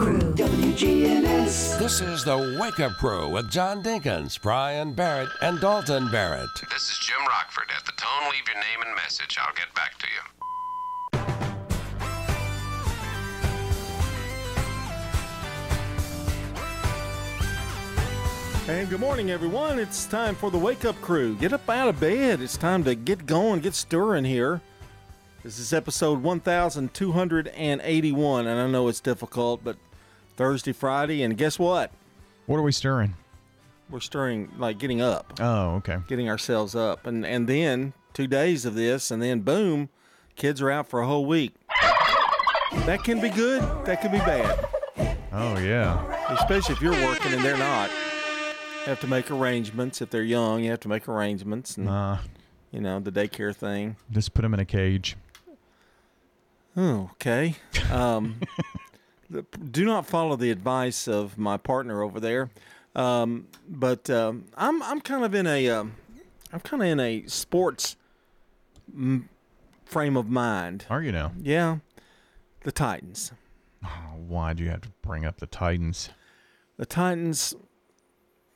Crew, WGNS. This is the Wake Up Crew with John Dinkins, Brian Barrett, and Dalton Barrett. This is Jim Rockford. At the tone, leave your name and message. I'll get back to you. And good morning, everyone. It's time for the Wake Up Crew. Get up out of bed. It's time to get going, get stirring here. This is episode 1281, and I know it's difficult, but Thursday, Friday, and guess what? What are we stirring? We're stirring, like getting up, Oh, okay. getting ourselves up. And, and then two days of this, and then boom, kids are out for a whole week. That can be good, that can be bad. Oh, yeah. especially if you're working and they're not. You have to make arrangements. If they're young, you have to make arrangements, and Uh, you know the daycare thing. just put them in a cage. Oh, okay. Um, do not follow the advice of my partner over there. Um, but um, I'm I'm kind of in a um, I'm kind of in a sports mm, frame of mind. Are you now? Yeah, the Titans. Oh, why do you have to bring up the Titans? The Titans.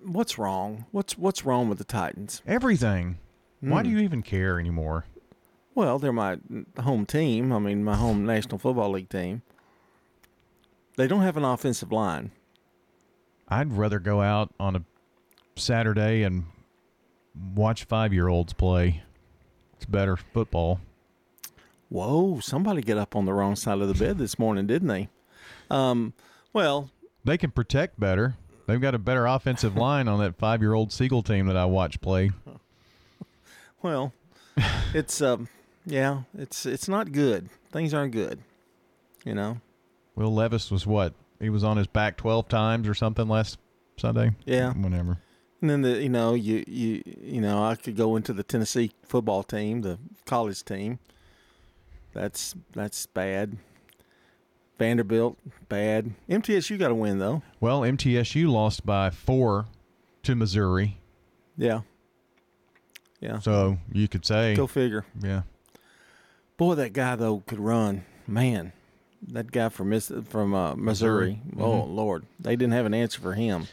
What's wrong? What's what's wrong with the Titans? Everything. Why Hmm. do you even care anymore? Well, they're my home team. I mean, my home National Football League team. They don't have an offensive line. I'd rather go out on a Saturday and watch five year olds play. It's better football. Whoa, somebody get up on the wrong side of the bed this morning, didn't they? Um, well, They can protect better. They've got a better offensive line on that five year old Seagull team that I watch play. well, it's um, yeah, it's it's not good. Things aren't good. You know. Will Levis was what? He was on his back 12 times or something last Sunday? Yeah. Whatever. And then the you know you you you know I could go into the Tennessee football team, the college team. That's that's bad. Vanderbilt bad. MTSU got to win though. Well, MTSU lost by four to Missouri. Yeah. Yeah. So you could say, Go figure. yeah. Boy, that guy though could run. Man, that guy from Miss from uh, Missouri. Oh Lord, they didn't have an answer for him.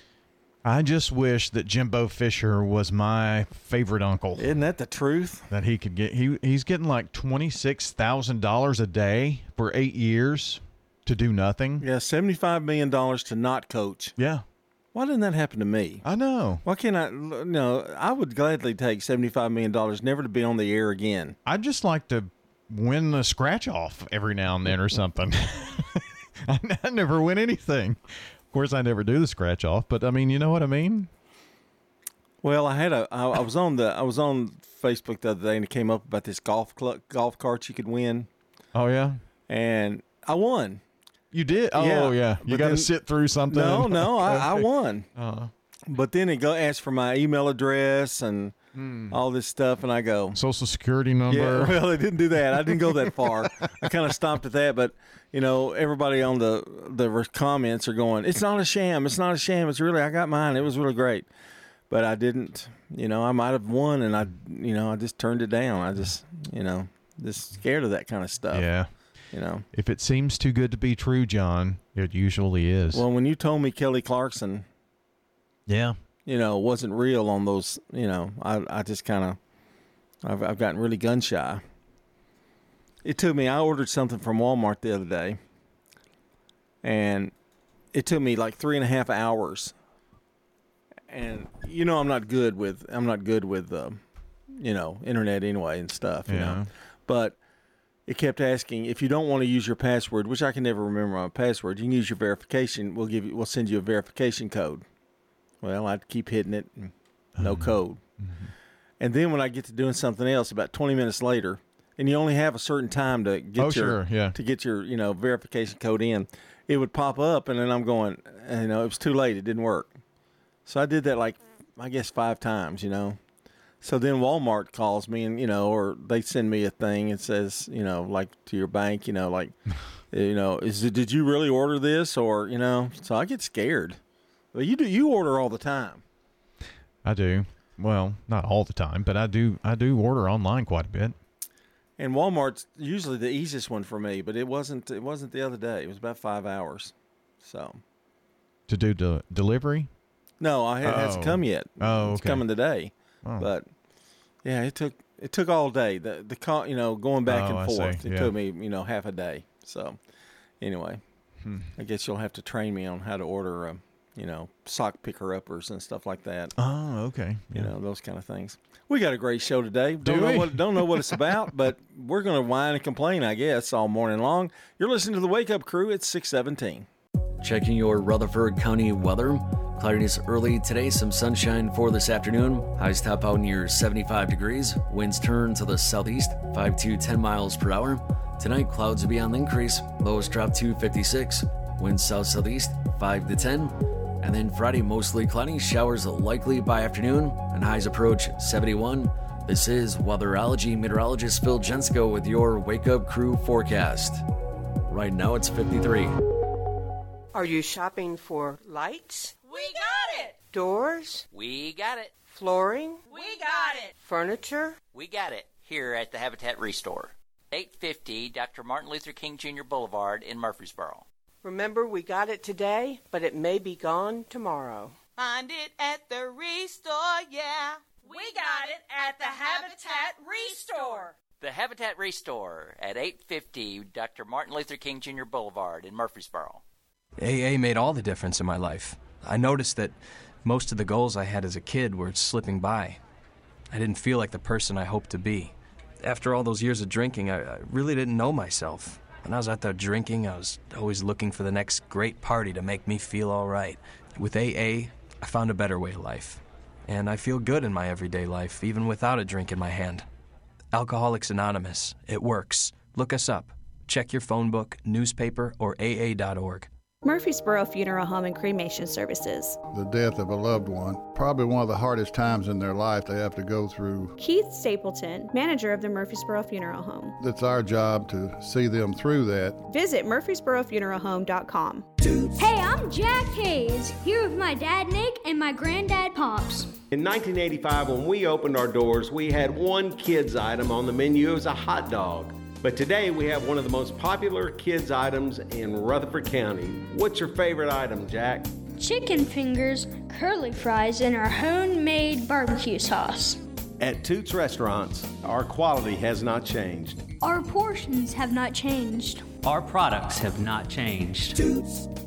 I just wish that Jimbo Fisher was my favorite uncle. Isn't that the truth? that he could get. He he's getting like twenty six thousand dollars a day for eight years to do nothing. Yeah, seventy-five million dollars to not coach. Yeah, Why didn't that happen to me? I know. Why can't I? No, I would gladly take seventy-five million dollars, never to be on the air again. I'd just like to win a scratch off every now and then or something. I, never win anything. Of course, I never do the scratch off, but I mean, you know what I mean. Well, I had a. I, I was on the. I was on Facebook the other day, and it came up about this golf cl- golf cart you could win, Oh yeah, and I won. you did. Oh Yeah, yeah, you got to sit through something. No, no, I, I won. Uh, But then it go ask for my email address and Hmm. all this stuff, and I go, Social security number. yeah. Well, I didn't do that. I didn't go that far. I kind of stopped at that. But you know, everybody on the the comments are going, "It's not a sham. It's not a sham. It's really. I got mine. It was really great." But I didn't. You know, I might have won, and I, you know, I just turned it down. I just, you know, just scared of that kind of stuff. yeah. You know. If it seems too good to be true, John, it usually is. Well, when you told me Kelly Clarkson, yeah. You know, wasn't real on those, you know, I, I just kind of, I've, I've gotten really gun shy. It took me, I ordered something from Walmart the other day, and it took me like three and a half hours. And you know, I'm not good with, I'm not good with, uh, you know, internet anyway and stuff, you Yeah. know, but it kept asking if you don't want to use your password, which I can never remember my password. You can use your verification. We'll give you, we'll send you a verification code. Well, I'd keep hitting it, and no mm-hmm. code. Mm-hmm. And then when I get to doing something else, about 20 minutes later, and you only have a certain time to get Oh, your sure, yeah. to get your you know verification code in, it would pop up, and then I'm going, uh, you know, it was too late. It didn't work. So I did that like I guess five times, you know. So then Walmart calls me and you know, or they send me a thing and says, you know, like to your bank, you know, like, you know, is it, did you really order this or you know? So I get scared. Well, you do you order all the time. I do. Well, not all the time, but I do. I do order online quite a bit. And Walmart's usually the easiest one for me, but it wasn't. It wasn't the other day. It was about five hours. So To do de- delivery? no, I it hasn't Oh. come yet. Oh, it's coming today. Oh. But yeah, it took it took all day. The the co- you know going back Oh, and forth. It Yeah. took me you know half a day. So anyway, Hmm. I guess you'll have to train me on how to order um, you know sock picker uppers and stuff like that. Oh, okay. You know those kind of things. We got a great show today. Don't Do know we? what don't know what it's about, but we're going to whine and complain, I guess, all morning long. You're listening to the Wake Up Crew. It's six seventeen. Checking your Rutherford County weather. Cloudiness early today, some sunshine for this afternoon. Highs top out near 75 degrees. Winds turn to the southeast, 5 to 10 miles per hour. Tonight, clouds will be on the increase. Lows drop to 56. Winds south southeast, 5 to 10. And then Friday, mostly cloudy, showers likely by afternoon, and highs approach 71. This is weatherology meteorologist Phil Jensko with your Wake Up Crew forecast. Right now, it's 53. Are you shopping for lights, We got it! doors, We got it. flooring, We got it! furniture? We got it here at the Habitat Restore. 850 Dr. Martin Luther King Jr. Boulevard in Murfreesboro. Remember, we got it today, but it may be gone tomorrow. Find it at the Restore, yeah. We got it at the Habitat Restore. The Habitat Restore at 850 Dr. Martin Luther King Jr. Boulevard in Murfreesboro. AA made all the difference in my life. I noticed that most of the goals I had as a kid were slipping by. I didn't feel like the person I hoped to be. After all those years of drinking, I, I really didn't know myself. When I was out there drinking, I was always looking for the next great party to make me feel all right. With AA, I found a better way of life. And I feel good in my everyday life, even without a drink in my hand. Alcoholics Anonymous. It works. Look us up. Check your phone book, newspaper, or AA.org. Murfreesboro Funeral Home and Cremation Services. the death of a loved one. Probably one of the hardest times in their life they have to go through. Keith Stapleton, manager of the Murfreesboro Funeral Home. It's our job to see them through that. Visit murfreesborofuneralhome.com. Hey, I'm Jack Hayes, here with my dad Nick and my granddad Pops. In 1985, when we opened our doors, we had one kids item on the menu. It was a hot dog. But today we have one of the most popular kids items in Rutherford County. What's your favorite item, Jack? Chicken fingers, curly fries, and our homemade barbecue sauce. At Toots Restaurants, our quality has not changed. Our portions have not changed. Our products have not changed.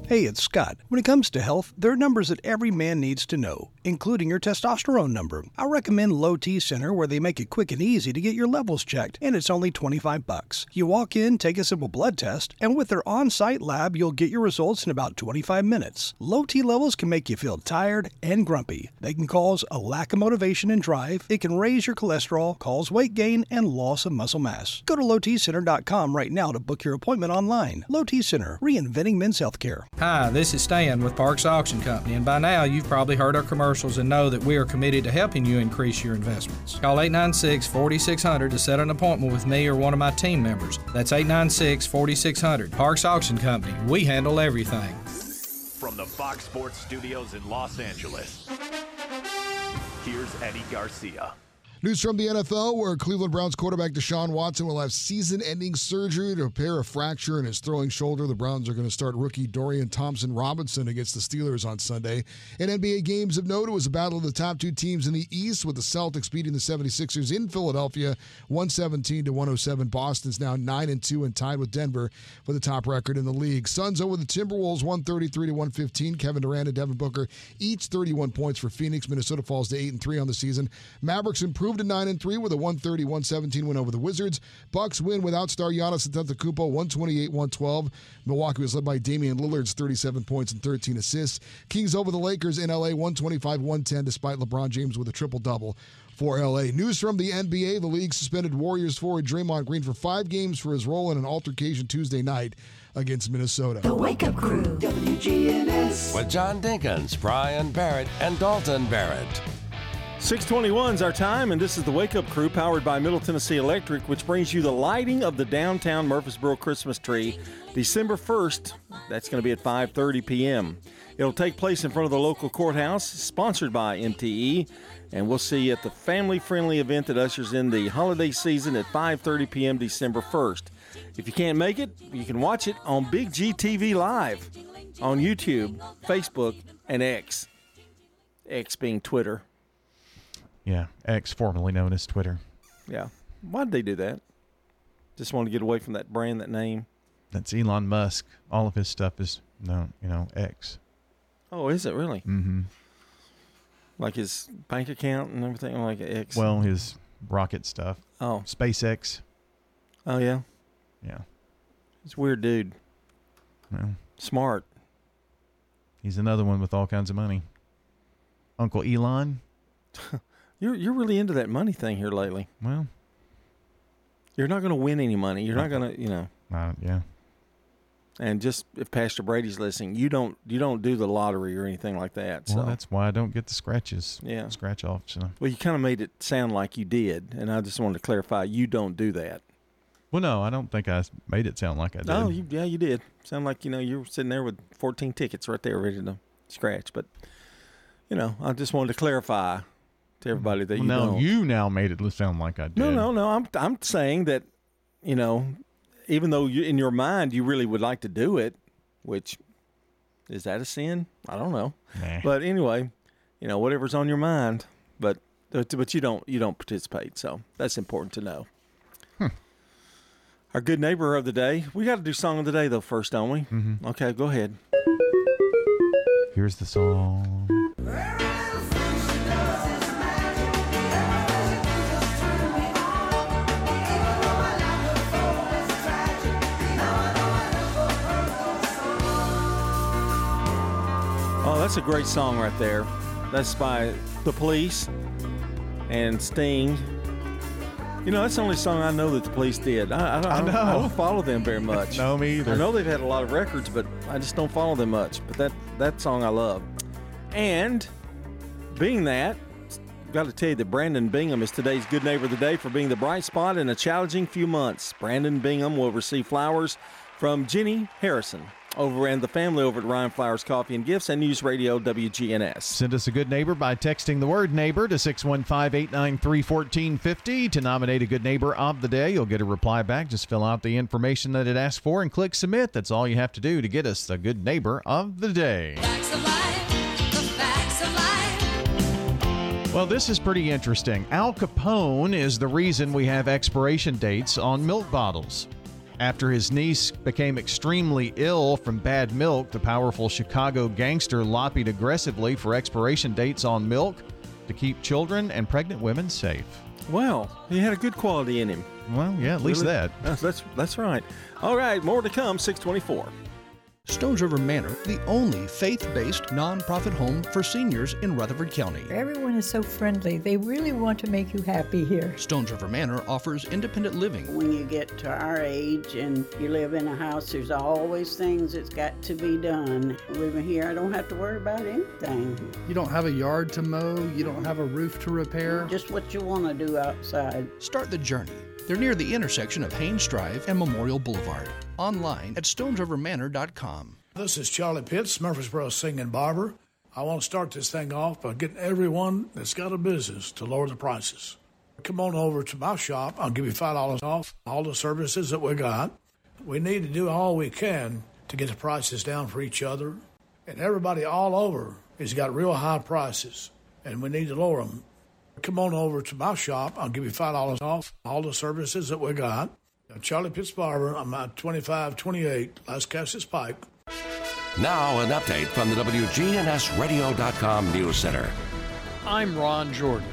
Hey, it's Scott. When it comes to health, there are numbers that every man needs to know, including your testosterone number. I recommend Low T Center where they make it quick and easy to get your levels checked, and it's only 25 bucks. You walk in, take a simple blood test, and with their on-site lab, you'll get your results in about 25 minutes. Low T levels can make you feel tired and grumpy. They can cause a lack of motivation and drive. It can raise your cholesterol, cause weight gain, and loss of muscle mass. Go to lowtcenter.com right now to book your appointment online. Low T Center, reinventing men's healthcare. Hi, this is Stan with Parks Auction Company, and by now you've probably heard our commercials and know that we are committed to helping you increase your investments. Call 896 4600 to set an appointment with me or one of my team members. That's 896 4600. Parks Auction Company, we handle everything. From the Fox Sports Studios in Los Angeles, here's Eddie Garcia. News from the NFL, where Cleveland Browns quarterback Deshaun Watson will have season ending surgery to repair a fracture in his throwing shoulder. The Browns are going to start rookie Dorian Thompson Robinson against the Steelers on Sunday. In NBA games of note, it was a battle of the top two teams in the East, with the Celtics beating the 76ers in Philadelphia 117 to 107. Boston's now 9 and 2 and tied with Denver for the top record in the league. Suns over the Timberwolves 133 to 115. Kevin Durant and Devin Booker each 31 points for Phoenix. Minnesota falls to 8 and 3 on the season. Mavericks improved to 9 and 3 with a 130-117 win over the Wizards. Bucks win without star Giannis Antetokounmpo 128-112. Milwaukee was led by Damian Lillard's 37 points and 13 assists. Kings over the Lakers in LA 125-110 despite LeBron James with a triple-double for LA. News from the NBA, the league suspended Warriors forward Draymond Green for 5 games for his role in an altercation Tuesday night against Minnesota. The Wake Up Crew, WGNS. With John Dinkins, Brian Barrett, and Dalton Barrett. 621 is our time, and this is the Wake Up Crew powered by Middle Tennessee Electric, which brings you the lighting of the downtown Murfreesboro Christmas tree December 1st. That's going to be at 5.30 p.m. It'll take place in front of the local courthouse, sponsored by MTE, and we'll see you at the family-friendly event that ushers in the holiday season at 5.30 p.m. December 1st. If you can't make it, you can watch it on Big GTV Live. on YouTube, Facebook, and X. X being Twitter. Yeah, X, formerly known as Twitter. Yeah. Why did they do that? Just want to get away from that brand, that name. That's Elon Musk. All of his stuff is no, you know, X. Oh, is it really? Mm-hmm. Like his bank account and everything, like X. Well, his rocket stuff. Oh. SpaceX. Oh yeah. Yeah. He's a weird dude. Well, Smart. he's another one with all kinds of money. Uncle Elon. You're you're really into that money thing here lately. Well, You're not going to win any money. You're not going to, you know. uh, yeah. And just if Pastor Brady's listening, you don't you don't do the lottery or anything like that. So Well, that's why I don't get the scratches. Yeah. Scratch offs. So. well, you kind of made it sound like you did, and I just wanted to clarify you don't do that. Well, no, I don't think I s- made it sound like I did. Oh, you, yeah, you did. Sound like you know you were sitting there with 14 tickets right there ready to scratch. But you know, I just wanted to clarify to everybody that Well, you now don't. you now made it sound like I did. No, no, no. I'm I'm saying that, you know, even though you in your mind you really would like to do it, which is that a sin? I don't know. Nah. But anyway, you know, whatever's on your mind, but but but you don't you don't participate, so that's important to know. Hmm. Our good neighbor of the day. We got to do song of the day though first, don't we? Mm-hmm. Okay, go ahead. Here's the song. That's a great song right there. That's by The Police and Sting. You know, that's the only song I know that the police did. I, I, don't, I know. I don't follow them very much. No, me either. I know they've had a lot of records, but I just don't follow them much. But that that song I love. And being that, got to tell you that Brandon Bingham is today's good neighbor of the day for being the bright spot in a challenging few months. Brandon Bingham will receive flowers from Jenny Harrison over and the family over at Ryan Flowers Coffee and Gifts and News Radio WGNS. Send us a good neighbor by texting the word neighbor to 615 893 1450 to nominate a good neighbor of the day. You'll get a reply back. Just fill out the information that it asks for and click submit. That's all you have to do to get us the good neighbor of the day. Well, this is pretty interesting. Al Capone is the reason we have expiration dates on milk bottles. After his niece became extremely ill from bad milk, the powerful Chicago gangster lobbied aggressively for expiration dates on milk to keep children and pregnant women safe. Well, he had a good quality in him. Well, yeah, at least Really? that. That's, that's that's right. All right, more to come. Six twenty-four. Stones River Manor, the only faith based nonprofit home for seniors in Rutherford County. Everyone is so friendly. They really want to make you happy here. Stones River Manor offers independent living. When you get to our age and you live in a house, there's always things that's got to be done. Living here, I don't have to worry about anything. You don't have a yard to mow, you don't have a roof to repair. Just what you want to do outside. Start the journey. They're near the intersection of Haynes Drive and Memorial Boulevard. Online at stonesrivermanor.com. This is Charlie Pitts, Murfreesboro Singing Barber. I want to start this thing off by getting everyone that's got a business to lower the prices. Come on over to my shop. I'll give you $5 off all the services that we got. We need to do all we can to get the prices down for each other. And everybody all over has got real high prices, and we need to lower them. Come on over to my shop. I'll give you $5 off all the services that we got. Charlie Pitts Barber, I'm at 2528 Lascassas Pike. Now, an update from the WGNSradio.com News Center. I'm Ron Jordan.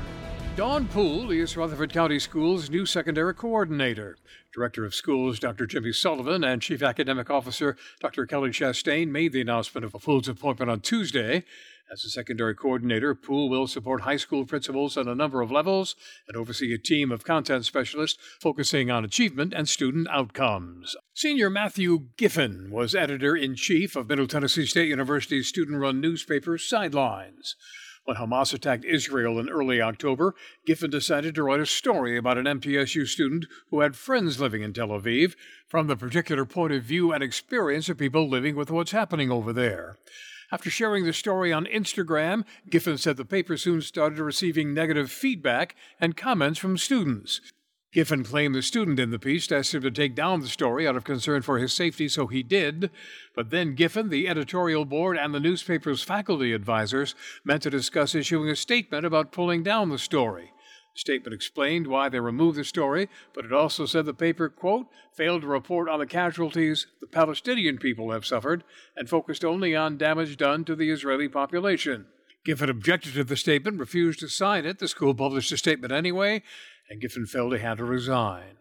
Don Poole is Rutherford County Schools' new secondary coordinator. Director of Schools Dr. Jimmy Sullivan and Chief Academic Officer Dr. Kelly Chastain made the announcement of a Poole's appointment on Tuesday. As a secondary coordinator, Poole will support high school principals on a number of levels and oversee a team of content specialists focusing on achievement and student outcomes. Senior Matthew Giffen was editor in chief of Middle Tennessee State University's student run newspaper Sidelines. When Hamas attacked Israel in early October, Giffen decided to write a story about an MTSU student who had friends living in Tel Aviv from the particular point of view and experience of people living with what's happening over there. After sharing the story on Instagram, Giffen said the paper soon started receiving negative feedback and comments from students. Giffen claimed the student in the piece asked him to take down the story out of concern for his safety, so he did. But then Giffen, the editorial board, and the newspaper's faculty advisors met to discuss issuing a statement about pulling down the story. The statement explained why they removed the story, but it also said the paper, quote, failed to report on the casualties the Palestinian people have suffered and focused only on damage done to the Israeli population. Giffen objected to the statement, refused to sign it. The school published a statement anyway, and Giffen felt he had to resign.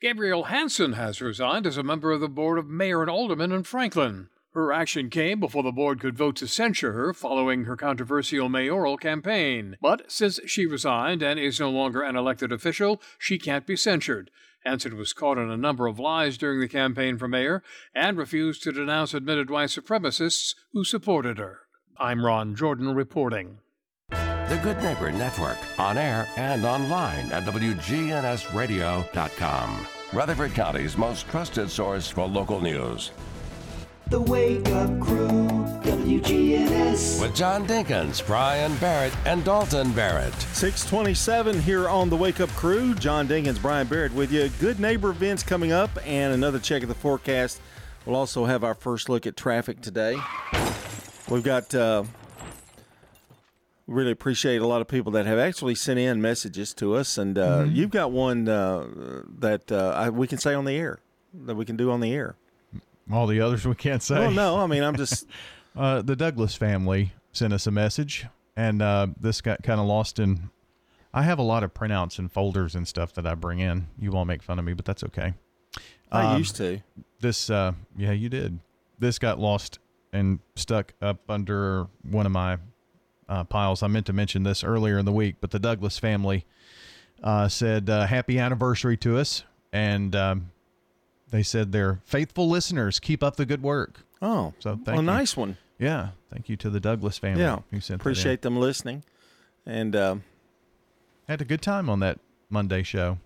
Gabrielle Hanson has resigned as a member of the board of mayor and aldermen in Franklin. Her action came before the board could vote to censure her following her controversial mayoral campaign. But since she resigned and is no longer an elected official, she can't be censured. Hanson was caught in a number of lies during the campaign for mayor and refused to denounce admitted white supremacists who supported her. I'm Ron Jordan reporting. The Good Neighbor Network, on air and online at WGNSradio.com. Rutherford County's most trusted source for local news. The Wake Up Crew, WGNS. With John Dinkins, Brian Barrett, and Dalton Barrett. 627 here on the Wake Up Crew. John Dinkins, Brian Barrett with you. Good neighbor events coming up and another check of the forecast. We'll also have our first look at traffic today. We've got, uh, really appreciate a lot of people that have actually sent in messages to us. And uh, Mhm. you've got one uh, that uh, I, we can say on the air, that we can do on the air. All the others we can't say. Well, no, I mean, I'm just. uh, the Douglas family sent us a message, and uh, this got kind of lost in. I have a lot of printouts and folders and stuff that I bring in. You won't make fun of me, but that's okay. I Um, used to. This, uh, yeah, you did. This got lost and stuck up under one of my uh, piles. I meant to mention this earlier in the week, but the Douglas family uh, said uh, happy anniversary to us, and um, they said they're faithful listeners. Keep up the good work. Oh, so thank well, you. nice one. Yeah, thank you to the Douglas family. Yeah, who sent appreciate them listening, and uh, Had a good time on that Monday show.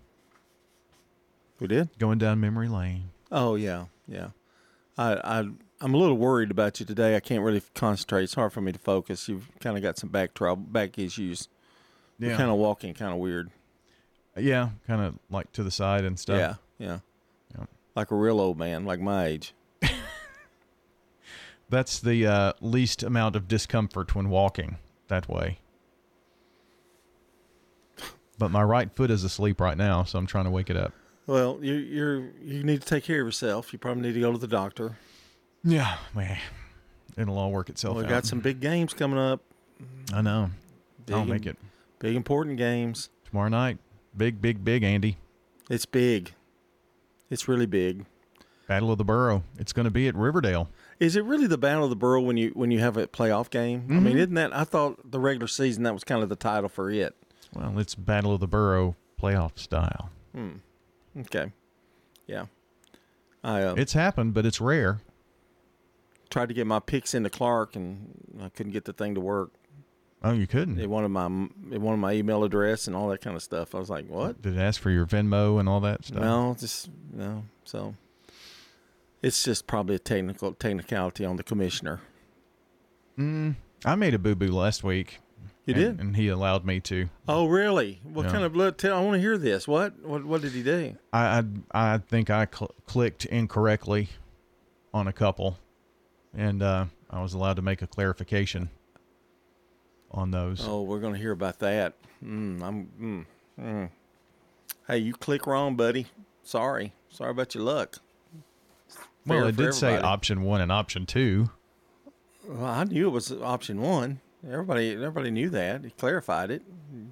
We did going down memory lane. oh yeah, yeah. I I I'm a little worried about you today. I can't really concentrate. It's hard for me to focus. You've kind of got some back trouble, back issues. Yeah. kind of walking kind of weird. Yeah, kind of like to the side and stuff. Yeah, yeah. Like a real old man, like my age. That's the uh, least amount of discomfort when walking that way. But my right foot is asleep right now, so I'm trying to wake it up. Well, you you're you need to take care of yourself. You probably need to go to the doctor. Yeah, man. It'll all work itself we out. got some big games coming up. I know. I'll make it. Big important games. Tomorrow night. Big, big, big, Andy. It's big. It's really big. Battle of the Boro. It's going to be at Riverdale. Is it really the battle of the borough when you when you have a playoff game? I mean, Mhm. isn't that? I thought the regular season that was kind of the title for it. Well, it's Battle of the Boro playoff style. Hmm. Okay. Yeah. I uh, It's happened, but it's rare. tried to get my picks into Clark, and I couldn't get the thing to work. Oh, you couldn't? It wanted my it wanted my email address and all that kind of stuff. I was like, what? Did it ask for your Venmo and all that stuff? No, just no. So it's just probably a technical technicality on the commissioner. Mm, I made a boo boo last week. You and- did? and he allowed me to. Oh, really? What Yeah. kind of blood? Tell, I want to hear this. What? What? What did he do? I I, I think I cl- clicked incorrectly on a couple, and uh, I was allowed to make a clarification on those. Oh, we're going to hear about that. Mm, I'm. Mm, mm. Hey, you click wrong, buddy. Sorry. Sorry about your luck. well, it did say option one and option two. Well, I knew it was option one. Everybody, everybody knew that. He clarified it.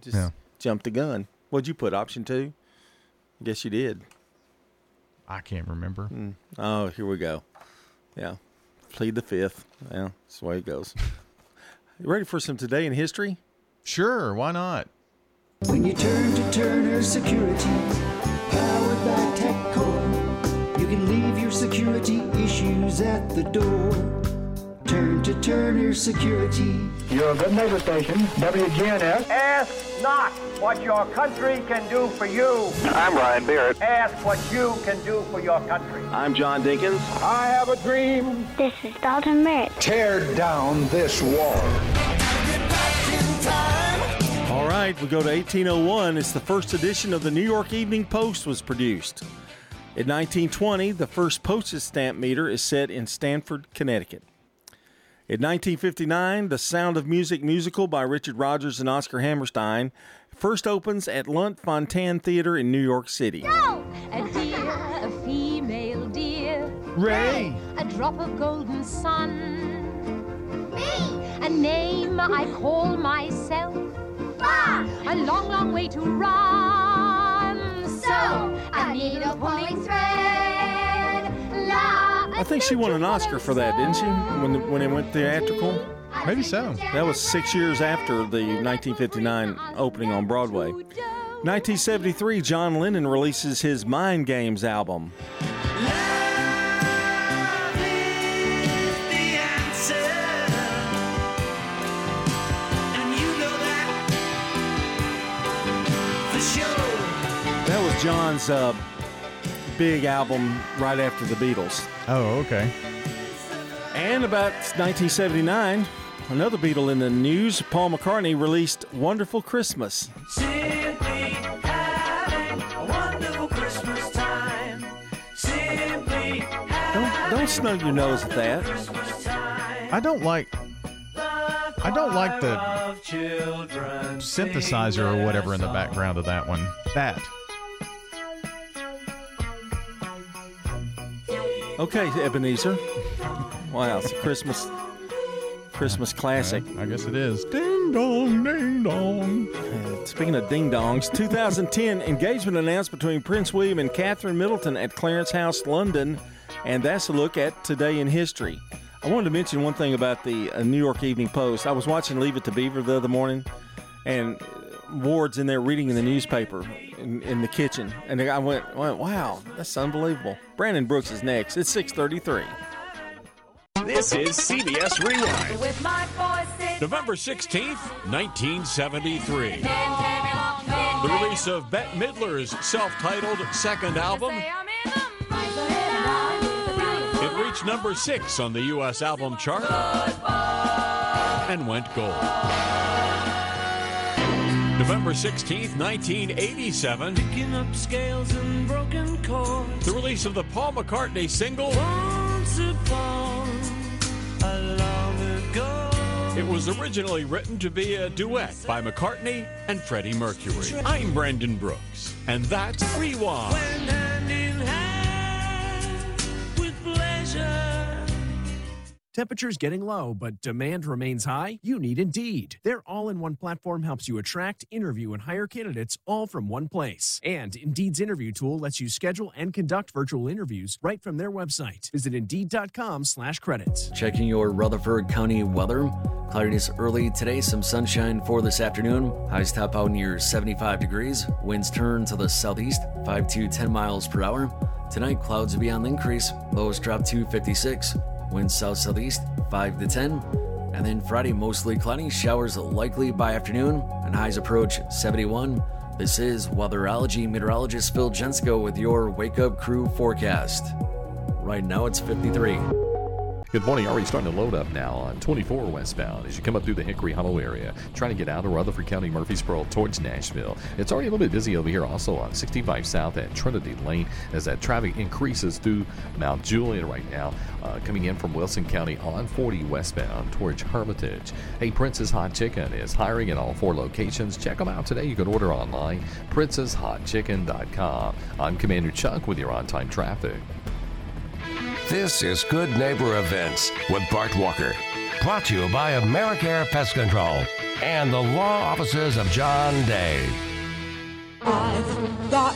Just Yeah. jumped the gun. What'd you put? Option two. I guess you did. I can't remember. Mm. Oh, here we go. Yeah, plead the fifth. Yeah, that's the way it goes. you ready for some today in history? Sure, why not? When you turn to Turner Security, powered by TechCore, you can leave your security issues at the door. Turn to Turner Security. Your good neighbor station, WGNS. Ask not what your country can do for you. I'm Brian Barrett. Ask what you can do for your country. I'm John Dinkins. I have a dream. This is Dalton Merritt. Tear down this wall. All right, right, we go to 1801. It's the first edition of the New York Evening Post was produced. In 1920, the first postage stamp meter is set in Stamford, Connecticut. In 1959, The Sound of Music musical by Richard Rodgers and Oscar Hammerstein first opens at Lunt Fontanne Theater in New York City. A deer, a female deer. Ray. A drop of golden sun. Me. A name I call myself. A long, long way to run. So I need a pulling thread. I think she won an Oscar for that, didn't she? When when it went theatrical. Maybe so. That was six years after the 1959 opening on Broadway. 1973, John Lennon releases his Mind Games album. That was John's uh, big album right after the Beatles. Oh, okay. And about 1979, another Beatle in the news, Paul McCartney released Wonderful Christmas. Simply having a wonderful Christmas Don't, don't snug your nose at that. I don't like. I don't like the synthesizer or whatever in the background of that one. That. Okay, Ebenezer. Wow, it's a Christmas Christmas classic. I guess it is. Ding dong, ding dong. Uh, Speaking of ding dongs, 2010 engagement announced between Prince William and Catherine Middleton at Clarence House, London, and that's a look at today in history. I wanted to mention one thing about the uh, New York Evening Post. I was watching Leave It to Beaver the other morning, and Ward's in there reading in the newspaper in, in the kitchen, and I went, went, "Wow, that's unbelievable." Brandon Brooks is next. It's 6:33. This is CBS Rewind. With my voice November 16th, 1973. The release of Bette Midler's self titled second album. It reached number six on the U.S. album chart and went gold. November 16th, 1987. Picking up scales and broken chords. The release of the Paul McCartney single. Once upon a long ago. It was originally written to be a duet by McCartney and Freddie Mercury. I'm Brandon Brooks, and that's Rewind. Temperatures getting low, but demand remains high? You need Indeed. Their all in one platform helps you attract, interview, and hire candidates all from one place. And Indeed's interview tool lets you schedule and conduct virtual interviews right from their website. Visit Indeed.com slash credits. Checking your Rutherford County weather. Cloudiness early today, some sunshine for this afternoon. Highs top out near 75 degrees. Winds turn to the southeast, 5 to 10 miles per hour. Tonight, clouds will be on the increase. Lows drop to 56. Winds south southeast, 5 to 10. And then Friday, mostly cloudy, showers likely by afternoon, and highs approach 71. This is weatherology meteorologist Phil Jensko with your Wake Up Crew forecast. Right now it's 53. Good morning. Already starting to load up now on 24 westbound as you come up through the Hickory Hollow area, trying to get out of Rutherford County, Murfreesboro towards Nashville. It's already a little bit busy over here also on 65 South at Trinity Lane as that traffic increases through Mount Juliet right now, uh, coming in from Wilson County on 40 westbound towards Hermitage. Hey, Prince's Hot Chicken is hiring in all four locations. Check them out today. You can order online, princeshotchicken.com. I'm Commander Chuck with your on time traffic. This is Good Neighbor Events with Bart Walker. Brought to you by Americare Pest Control and the law offices of John Day. I've got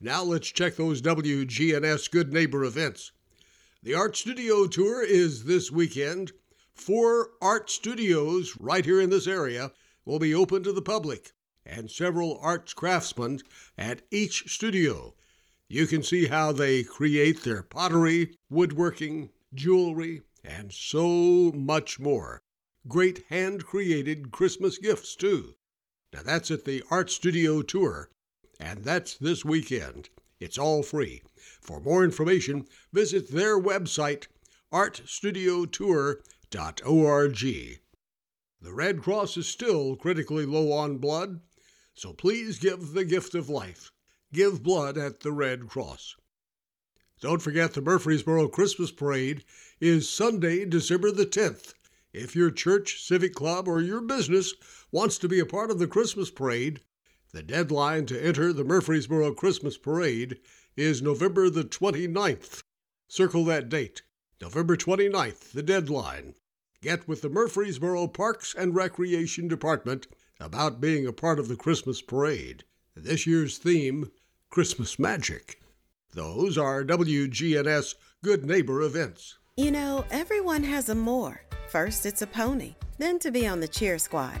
Now let's check those WGNS Good Neighbor events. The Art Studio Tour is this weekend. Four art studios right here in this area will be open to the public. and several arts craftsmen at each studio. You can see how they create their pottery, woodworking, jewelry, and so much more. Great hand created Christmas gifts, too. Now, that's at the Art Studio Tour, and that's this weekend. It's all free. For more information, visit their website, artstudiotour.org. The Red Cross is still critically low on blood, so please give the gift of life. Give blood at the Red Cross. Don't forget the Murfreesboro Christmas Parade is Sunday, December the 10th. If your church, civic club, or your business wants to be a part of the Christmas Parade, the deadline to enter the Murfreesboro Christmas Parade is November the 29th. Circle that date. November 29th, the deadline. Get with the Murfreesboro Parks and Recreation Department about being a part of the Christmas Parade. This year's theme, Christmas Magic. Those are WGNS Good Neighbor events. You know, everyone has a more. First, it's a pony, then to be on the cheer squad.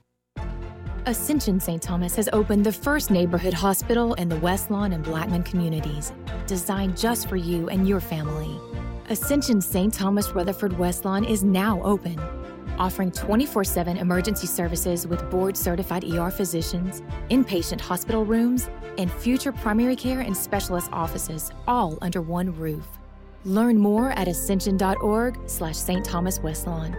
Ascension St. Thomas has opened the first neighborhood hospital in the West Lawn and Blackman communities, designed just for you and your family. Ascension St. Thomas Rutherford West Lawn is now open, offering 24 7 emergency services with board certified ER physicians, inpatient hospital rooms, and future primary care and specialist offices, all under one roof. Learn more at ascension.org slash St. Thomas West Lawn.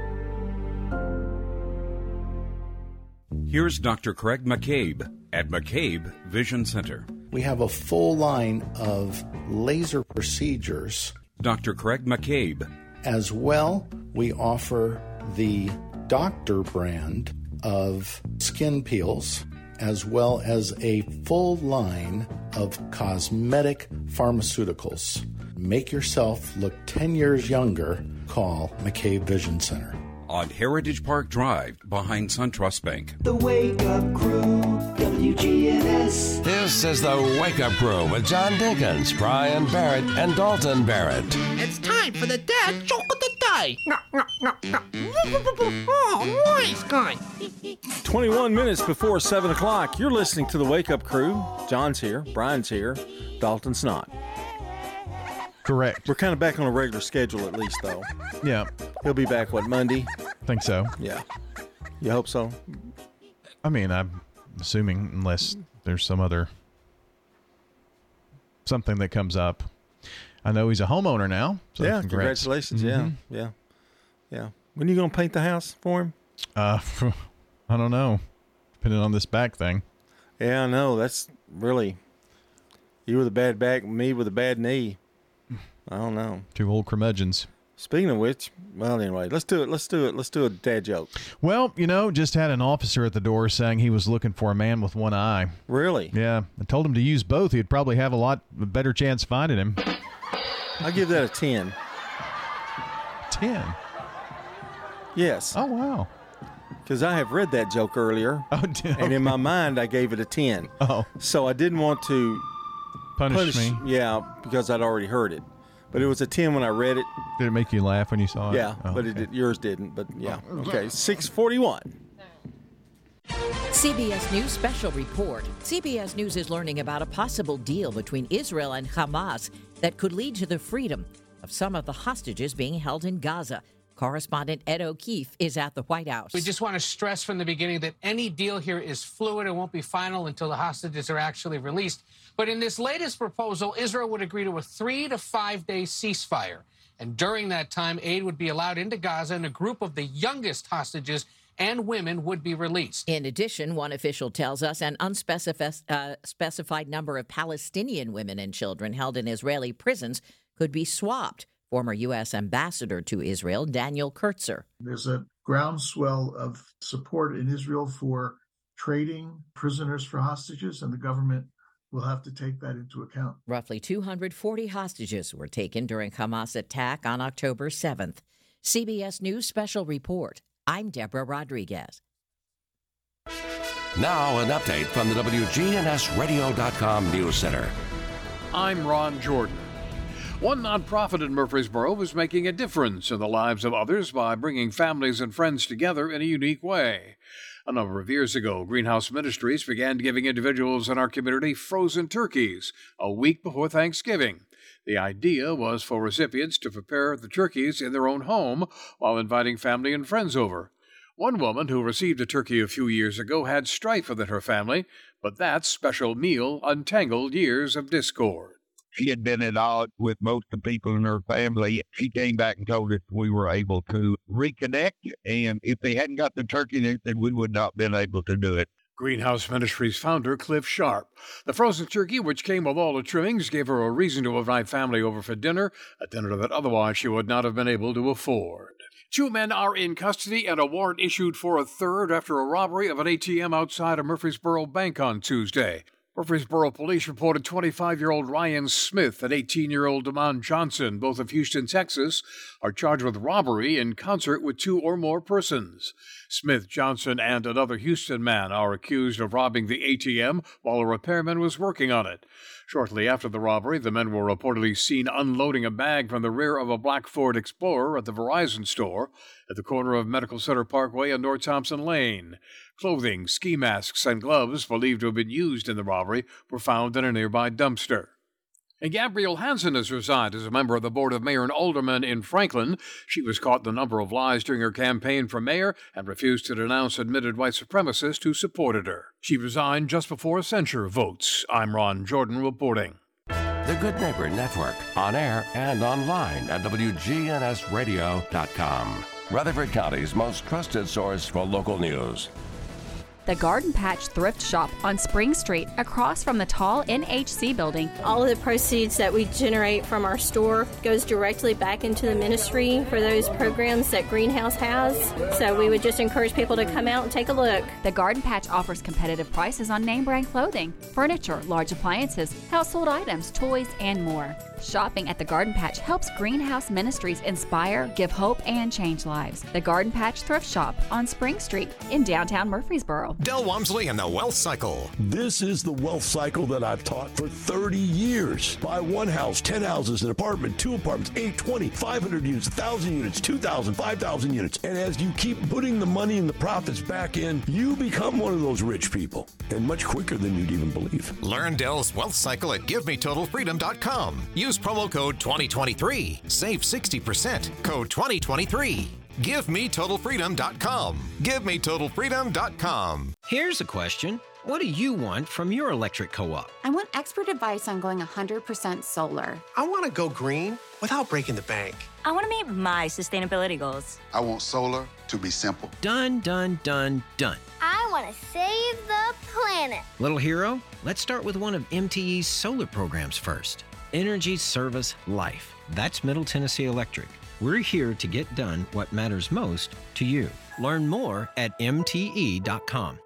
Here's Dr. Craig McCabe at McCabe Vision Center. We have a full line of laser procedures. Dr. Craig McCabe. As well, we offer the doctor brand of skin peels, as well as a full line of cosmetic pharmaceuticals. Make yourself look 10 years younger. Call McCabe Vision Center on Heritage Park Drive behind SunTrust Bank. The Wake Up Crew, WGNS. This is the Wake Up Crew with John Dinkins, Brian Barrett, and Dalton Barrett. It's time for the dad joke of the day. Oh, nice guy. 21 minutes before 7 o'clock, you're listening to the Wake Up Crew. John's here, Brian's here, Dalton's not. Correct. We're kind of back on a regular schedule at least, though. Yeah. He'll be back, what, Monday? Think so. Yeah. You hope so? I mean, I'm assuming unless there's some other something that comes up. I know he's a homeowner now. So yeah, congrats. congratulations. Mhm. Yeah, yeah, yeah. When are you going to paint the house for him? Uh, I don't know. Depending on this back thing. Yeah, I know. That's really you with a bad back, me with a bad knee. I don't know. Two old curmudgeons. Speaking of which, well, anyway, let's do it. Let's do it. Let's do a dad joke. Well, you know, just had an officer at the door saying he was looking for a man with one eye. Really? Yeah. I told him to use both. He'd probably have a lot better chance finding him. I give that a ten. Ten. Yes. Oh wow. Because I have read that joke earlier. Oh, damn. and in my mind, I gave it a ten. Oh. So I didn't want to Punish me. Yeah, because I'd already heard it. But it was a ten when I read it. Did it make you laugh when you saw it? Yeah, Oh, but okay. did, yours didn't. But yeah, oh, okay. Six forty-one. CBS News special report. CBS News is learning about a possible deal between Israel and Hamas that could lead to the freedom of some of the hostages being held in Gaza. Correspondent Ed O'Keefe is at the White House. We just want to stress from the beginning that any deal here is fluid and won't be final until the hostages are actually released. But in this latest proposal, Israel would agree to a three to five day ceasefire. And during that time, aid would be allowed into Gaza, and a group of the youngest hostages and women would be released. In addition, one official tells us an unspecified uh, specified number of Palestinian women and children held in Israeli prisons could be swapped. Former U.S. Ambassador to Israel, Daniel Kurtzer. There's a groundswell of support in Israel for trading prisoners for hostages, and the government will have to take that into account. Roughly 240 hostages were taken during Hamas attack on October 7th. CBS News special report. I'm Deborah Rodriguez. Now, an update from the WGNSradio.com News Center. I'm Ron Jordan. One nonprofit in Murfreesboro is making a difference in the lives of others by bringing families and friends together in a unique way. A number of years ago, Greenhouse Ministries began giving individuals in our community frozen turkeys a week before Thanksgiving. The idea was for recipients to prepare the turkeys in their own home while inviting family and friends over. One woman who received a turkey a few years ago had strife within her family, but that special meal untangled years of discord. She had been at odds with most of the people in her family. She came back and told us we were able to reconnect, and if they hadn't got the turkey, said we would not have been able to do it. Greenhouse Ministries founder Cliff Sharp. The frozen turkey, which came with all the trimmings, gave her a reason to invite family over for dinner, a dinner that otherwise she would not have been able to afford. Two men are in custody and a warrant issued for a third after a robbery of an ATM outside a Murfreesboro bank on Tuesday. Murfreesboro police reported 25 year old Ryan Smith and 18 year old Damon Johnson, both of Houston, Texas, are charged with robbery in concert with two or more persons. Smith, Johnson, and another Houston man are accused of robbing the ATM while a repairman was working on it. Shortly after the robbery, the men were reportedly seen unloading a bag from the rear of a black Ford Explorer at the Verizon store at the corner of Medical Center Parkway and North Thompson Lane. Clothing, ski masks, and gloves believed to have been used in the robbery were found in a nearby dumpster. And Gabrielle Hanson has resigned as a member of the Board of Mayor and Aldermen in Franklin. She was caught in a number of lies during her campaign for mayor and refused to denounce admitted white supremacists who supported her. She resigned just before censure votes. I'm Ron Jordan reporting. The Good Neighbor Network, on air and online at WGNSradio.com. Rutherford County's most trusted source for local news the Garden Patch Thrift Shop on Spring Street across from the tall NHC building. All of the proceeds that we generate from our store goes directly back into the ministry for those programs that Greenhouse has. So we would just encourage people to come out and take a look. The Garden Patch offers competitive prices on name brand clothing, furniture, large appliances, household items, toys, and more. Shopping at the Garden Patch helps Greenhouse Ministries inspire, give hope, and change lives. The Garden Patch Thrift Shop on Spring Street in downtown Murfreesboro. Dell Walmsley and the Wealth Cycle. This is the wealth cycle that I've taught for 30 years. Buy one house, 10 houses, an apartment, two apartments, 8, 20, 500 units, 1,000 units, 2,000, 5,000 units. And as you keep putting the money and the profits back in, you become one of those rich people and much quicker than you'd even believe. Learn Dell's wealth cycle at GiveMeTotalFreedom.com. Use promo code 2023. Save 60%. Code 2023. GiveMeTotalFreedom.com. GiveMeTotalFreedom.com. Here's a question. What do you want from your electric co op? I want expert advice on going 100% solar. I want to go green without breaking the bank. I want to meet my sustainability goals. I want solar to be simple. Done, done, done, done. I want to save the planet. Little hero, let's start with one of MTE's solar programs first. Energy Service Life. That's Middle Tennessee Electric. We're here to get done what matters most to you. Learn more at MTE.com.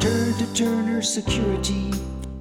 Turn to Turner Security.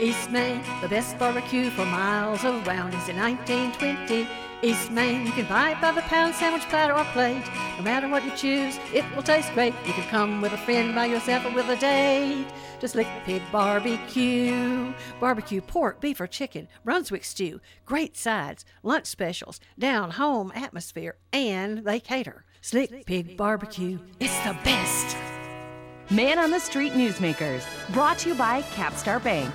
East Main, the best barbecue for miles around is in 1920. East Main, you can buy it by the pound, sandwich, platter, or plate. No matter what you choose, it will taste great. You can come with a friend, by yourself, or with a date. Just Lick Pig Barbecue. Barbecue pork, beef, or chicken, Brunswick stew, great sides, lunch specials, down home atmosphere, and they cater. Slick Pig Barbecue, it's the best. Man on the Street Newsmakers, brought to you by Capstar Bank.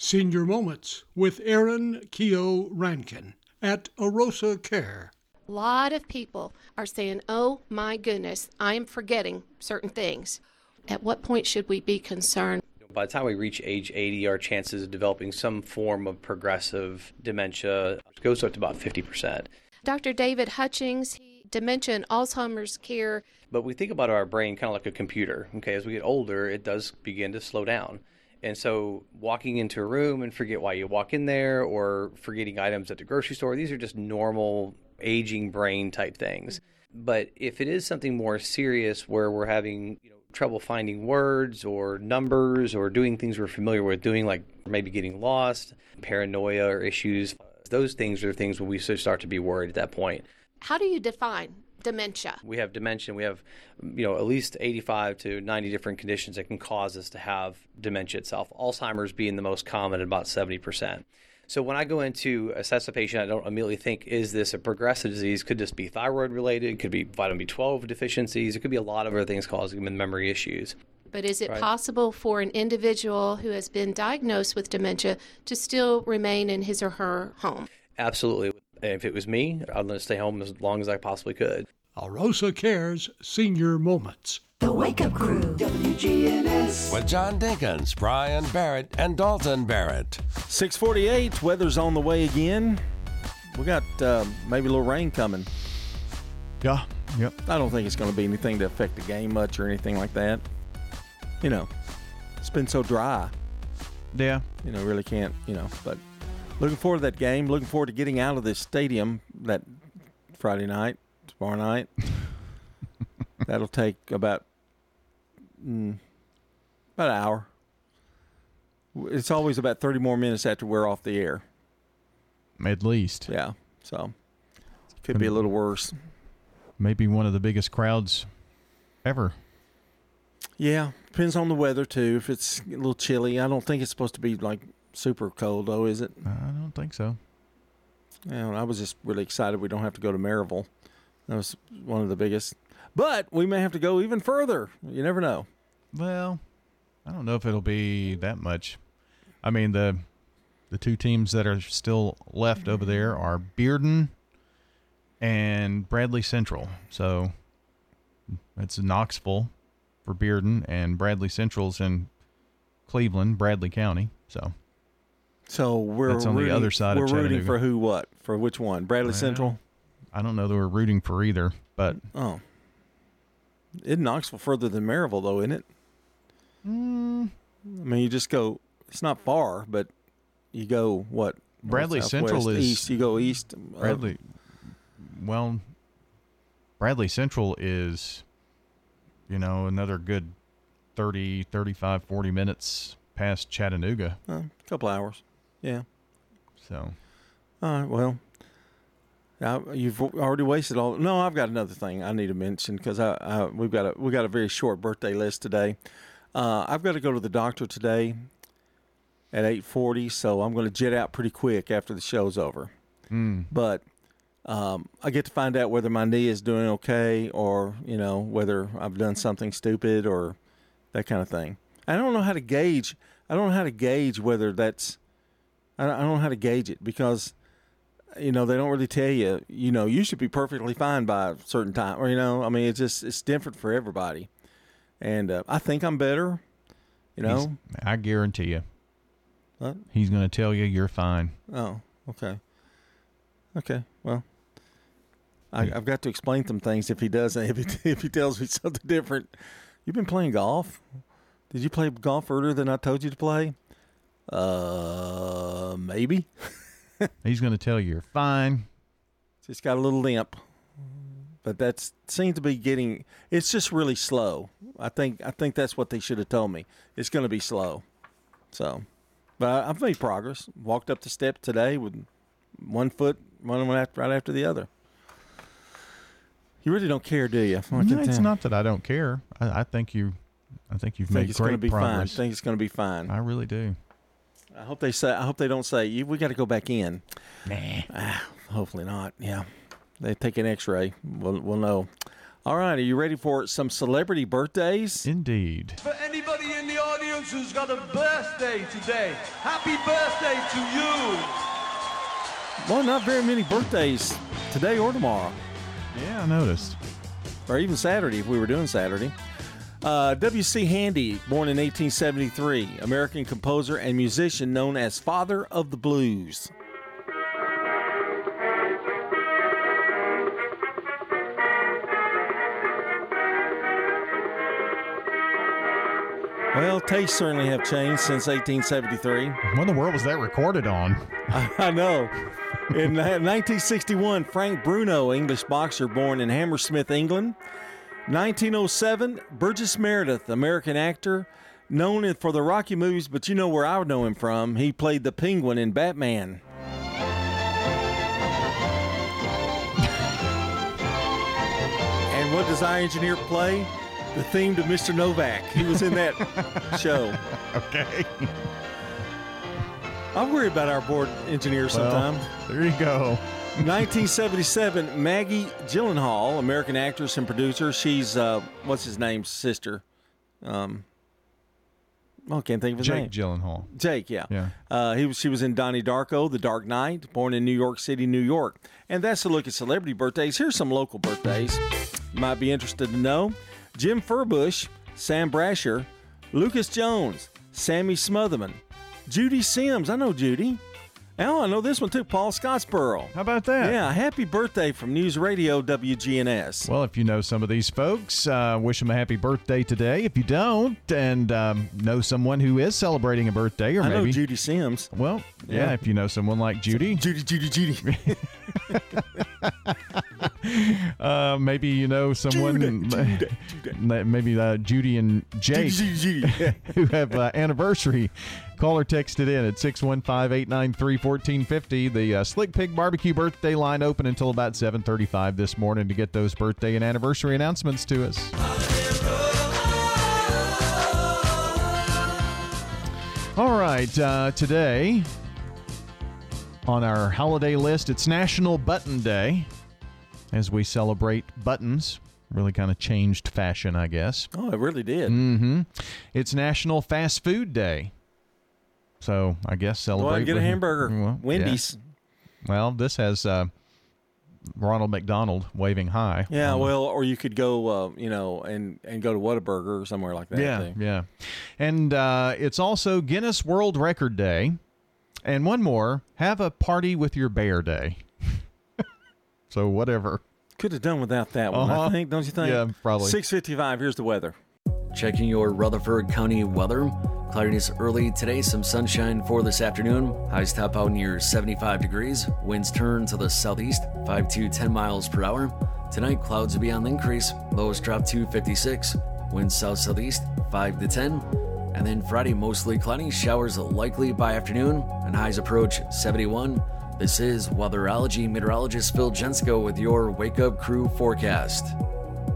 Senior Moments with Aaron Keogh Rankin at Arosa Care. A lot of people are saying, oh my goodness, I am forgetting certain things. At what point should we be concerned? By the time we reach age 80, our chances of developing some form of progressive dementia goes up to about 50%. Dr. David Hutchings, dementia and Alzheimer's care. But we think about our brain kind of like a computer. Okay, as we get older, it does begin to slow down. And so, walking into a room and forget why you walk in there, or forgetting items at the grocery store, these are just normal aging brain type things. Mm-hmm. But if it is something more serious where we're having you know, trouble finding words or numbers or doing things we're familiar with doing, like maybe getting lost, paranoia or issues, those things are things when we start to be worried at that point. How do you define dementia? We have dementia. We have, you know, at least 85 to 90 different conditions that can cause us to have dementia itself. Alzheimer's being the most common at about 70%. So when I go into assess a patient, I don't immediately think, is this a progressive disease? Could this be thyroid related? It could be vitamin B12 deficiencies. It could be a lot of other things causing memory issues. But is it Right. possible for an individual who has been diagnosed with dementia to still remain in his or her home? Absolutely. If it was me, I'd want to stay home as long as I possibly could. Arosa Cares Senior Moments. The Wake Up Crew, WGNS. With John Dinkins, Brian Barrett, and Dalton Barrett. 648, weather's on the way again. We got uh, maybe a little rain coming. Yeah, yep. I don't think it's going to be anything to affect the game much or anything like that. You know, it's been so dry. Yeah. You know, really can't, you know, but looking forward to that game. Looking forward to getting out of this stadium that Friday night, tomorrow night. That'll take about mm, about an hour. It's always about 30 more minutes after we're off the air. At least. Yeah. So could be a little worse. Maybe one of the biggest crowds ever. Yeah, depends on the weather too. If it's a little chilly, I don't think it's supposed to be like super cold though, is it? I don't think so. Yeah, I was just really excited we don't have to go to Maryville. That was one of the biggest. But we may have to go even further. You never know. Well, I don't know if it'll be that much. I mean the the two teams that are still left over there are Bearden and Bradley Central. So it's Knoxville for Bearden and Bradley Central's in Cleveland, Bradley County. So So we're That's on the rooting- other side of Chattanooga. We're rooting Chattanooga. for who? What? For which one? Bradley Central. I don't know that we're rooting for either, but Oh, isn't Knoxville further than Maryville though? Isn't it? Mm. I mean, you just go. It's not far, but you go what? north, Bradley south, Central west, is east. You go east. uh, Bradley. Well, Bradley Central is, you know, another good 30, 35, 40 minutes past Chattanooga. Uh, a couple hours. Yeah. So. All right. Well, I, you've already wasted all. No, I've got another thing I need to mention because I, I we've got a we got a very short birthday list today. Uh, I've got to go to the doctor today at eight forty, so I'm going to jet out pretty quick after the show's over. Mm. But um, I get to find out whether my knee is doing okay or you know whether I've done something stupid or that kind of thing. I don't know how to gauge. I don't know how to gauge whether that's. I don't know how to gauge it because you know they don't really tell you. You know you should be perfectly fine by a certain time, or you know I mean it's just it's different for everybody. And uh, I think I'm better. You know. He's- I guarantee you. What? He's going to tell you you're fine. Oh, okay. Okay, well, I, I've got to explain some things if he does. If he if he tells me something different, you've been playing golf. Did you play golf earlier than I told you to play? Uh, maybe. He's going to tell you you're fine. Just got a little limp, but that seems to be getting. It's just really slow. I think. I think that's what they should have told me. It's going to be slow. So, but I've made progress. Walked up the steps today with one foot, one after, right after the other. You really don't care, do you? No, it's not that I don't care. I, I think you, I think you've I think made it's great be fine. I progress. think it's going to be fine. I really do. I hope they say. I hope they don't say "You- we got to go back in. Nah. Ah, hopefully not. Yeah, they take an X-ray. We'll we'll know. All right, are you ready for some celebrity birthdays? Indeed. For anybody in the audience who's got a birthday today, happy birthday to you. Well, not very many birthdays today or tomorrow. Yeah, I noticed. Or even Saturday if we were doing Saturday. Uh, W.C. Handy, born in 1873, American composer and musician known as Father of the Blues. Well, tastes certainly have changed since 1873. When the world was that recorded on? I, I know. In 1961, Frank Bruno, English boxer born in Hammersmith, England. 1907, Burgess Meredith, American actor, known for the Rocky movies, but you know where I would know him from. He played the Penguin in Batman. and what does our engineer play? The theme to Mr. Novak. He was in that show. Okay. I worry about our board engineer sometimes. there you go. 1977, Maggie Gyllenhaal, American actress and producer. She's uh, what's his name's sister. Um, oh, can't think of his Jake name. Gyllenhaal. Jake, yeah. Yeah. Uh, he was. She was in Donnie Darko, The Dark Knight. Born in New York City, New York. And that's a look at celebrity birthdays. Here's some local birthdays. You might be interested to know. Jim Furbush, Sam Brasher, Lucas Jones, Sammy Smotherman, Judy Sims. I know Judy. Oh, I know this one too. Paul Scottsboro. How about that? Yeah, happy birthday from News Radio WGNS. Well, if you know some of these folks, uh, wish them a happy birthday today. If you don't, and um, know someone who is celebrating a birthday, or I maybe know Judy Sims. Well, yeah, Yeah. if you know someone like Judy, Judy, Judy, Judy. uh, maybe you know someone, that- maybe uh, Judy and Jake, Judy, Judy, Judy. who have uh, anniversary. Call or text it in at 615-893-1450. The uh, Slick Pig Barbecue birthday line open until about 7:35 this morning to get those birthday and anniversary announcements to us. All right, uh, today on our holiday list, it's National Button Day as we celebrate buttons. Really kind of changed fashion, I guess. Oh, it really did. Mm-hmm. It's National Fast Food Day. So I guess Go celebrate. and get a hamburger. Well, yeah. Wendy's. Well, this has uh, Ronald McDonald waving high. Yeah, the- well, or you could go, uh, you know, and and go to Whataburger or somewhere like that. yeah, yeah. And uh, it's also Guinness World Record Day. And one more, have a party with your bear day. so whatever. Could have done without that one, I Uh-huh. think. Don't you think? Yeah, probably. Six fifty-five. Here's the weather. Checking your Rutherford County weather. Cloudiness early today, some sunshine for this afternoon. Highs top out near 75 degrees. Winds turn to the southeast, 5 to 10 miles per hour. Tonight, clouds will be on the increase. Lows drop to 56. Winds south southeast, 5 to 10. And then Friday, mostly cloudy. Showers likely by afternoon, and highs approach 71. This is weatherology meteorologist Phil Jensko with your Wake Up Crew forecast.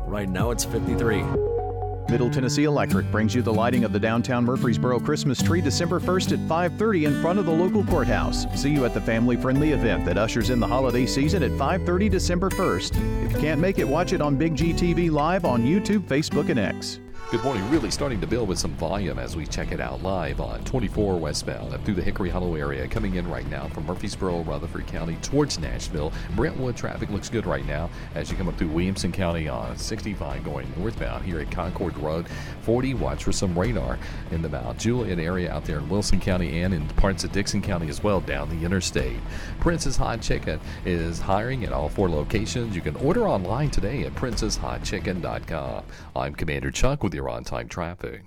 Right now, it's 53. Middle Tennessee Electric brings you the lighting of the downtown Murfreesboro Christmas tree December 1st at 5:30 in front of the local courthouse. See you at the family-friendly event that ushers in the holiday season at 5:30 December 1st. If you can't make it, watch it on Big G TV live on YouTube, Facebook, and X. Good morning. Really starting to build with some volume as we check it out live on 24 westbound up through the Hickory Hollow area. Coming in right now from Murfreesboro, Rutherford County towards Nashville. Brentwood traffic looks good right now as you come up through Williamson County on 65 going northbound here at Concord Road. 40, watch for some radar in the Mount Juliet area out there in Wilson County and in parts of Dickson County as well down the interstate. Prince's Hot Chicken is hiring at all four locations. You can order online today at princeshotchicken.com. I'm Commander Chuck with your on time traffic.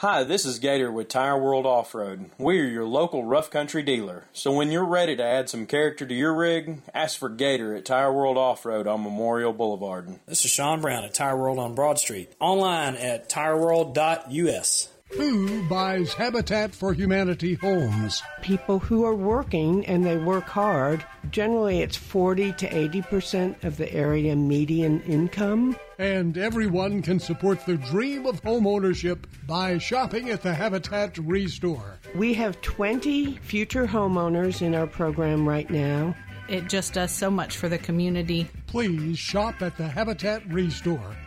Hi, this is Gator with Tire World Off Road. We're your local rough country dealer. So when you're ready to add some character to your rig, ask for Gator at Tire World Off Road on Memorial Boulevard. This is Sean Brown at Tire World on Broad Street. Online at tireworld.us. Who buys Habitat for Humanity homes? People who are working and they work hard. Generally, it's 40 to 80% of the area median income. And everyone can support the dream of home ownership by shopping at the Habitat Restore. We have 20 future homeowners in our program right now. It just does so much for the community. Please shop at the Habitat Restore,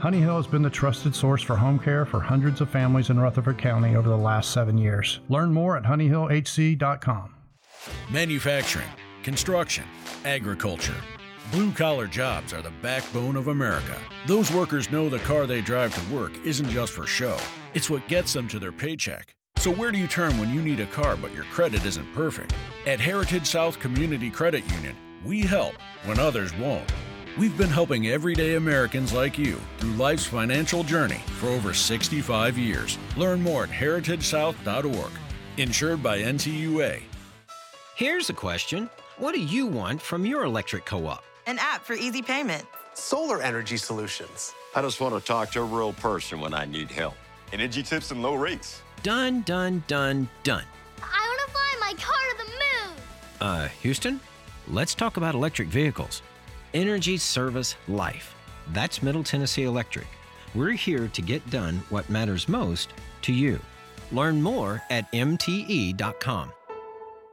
Honey Hill has been the trusted source for home care for hundreds of families in Rutherford County over the last seven years. Learn more at honeyhillhc.com. Manufacturing, construction, agriculture. Blue collar jobs are the backbone of America. Those workers know the car they drive to work isn't just for show, it's what gets them to their paycheck. So, where do you turn when you need a car but your credit isn't perfect? At Heritage South Community Credit Union, we help when others won't. We've been helping everyday Americans like you through life's financial journey for over 65 years. Learn more at heritagesouth.org. Insured by NCUA. Here's a question What do you want from your electric co op? An app for easy payment. Solar energy solutions. I just want to talk to a real person when I need help. Energy tips and low rates. Done, done, done, done. I want to fly my car to the moon. Uh, Houston, let's talk about electric vehicles. Energy Service Life. That's Middle Tennessee Electric. We're here to get done what matters most to you. Learn more at mte.com.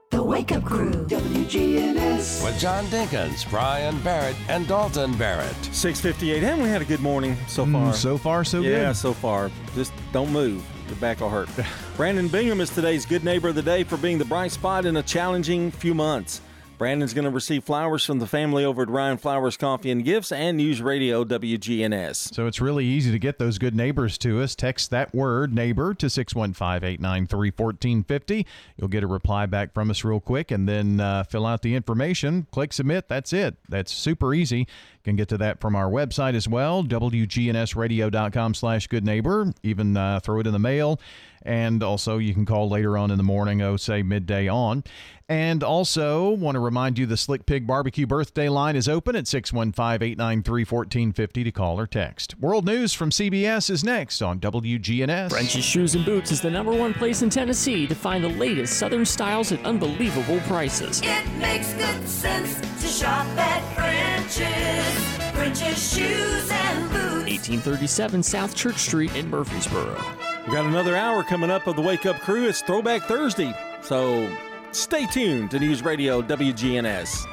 The Wake Up Crew, WGNS. With John Dinkins, Brian Barrett, and Dalton Barrett. 658. Haven't we had a good morning so far? Mm, so far, so yeah, good. Yeah, so far. Just don't move. Your back will hurt. Brandon Bingham is today's good neighbor of the day for being the bright spot in a challenging few months. Brandon's going to receive flowers from the family over at Ryan Flowers Coffee and Gifts and News Radio WGNS. So it's really easy to get those good neighbors to us. Text that word neighbor to 615-893-1450. You'll get a reply back from us real quick and then uh, fill out the information. Click submit. That's it. That's super easy. You can get to that from our website as well, wgnsradio.com slash good neighbor. Even uh, throw it in the mail. And also, you can call later on in the morning, oh, say midday on. And also, want to remind you the Slick Pig Barbecue birthday line is open at 615 893 1450 to call or text. World News from CBS is next on WGNS. French's Shoes and Boots is the number one place in Tennessee to find the latest Southern styles at unbelievable prices. It makes good sense to shop at French's. French's Shoes and Boots. 1837 South Church Street in Murfreesboro. We got another hour coming up of the Wake Up Crew. It's Throwback Thursday. So stay tuned to News Radio WGNS.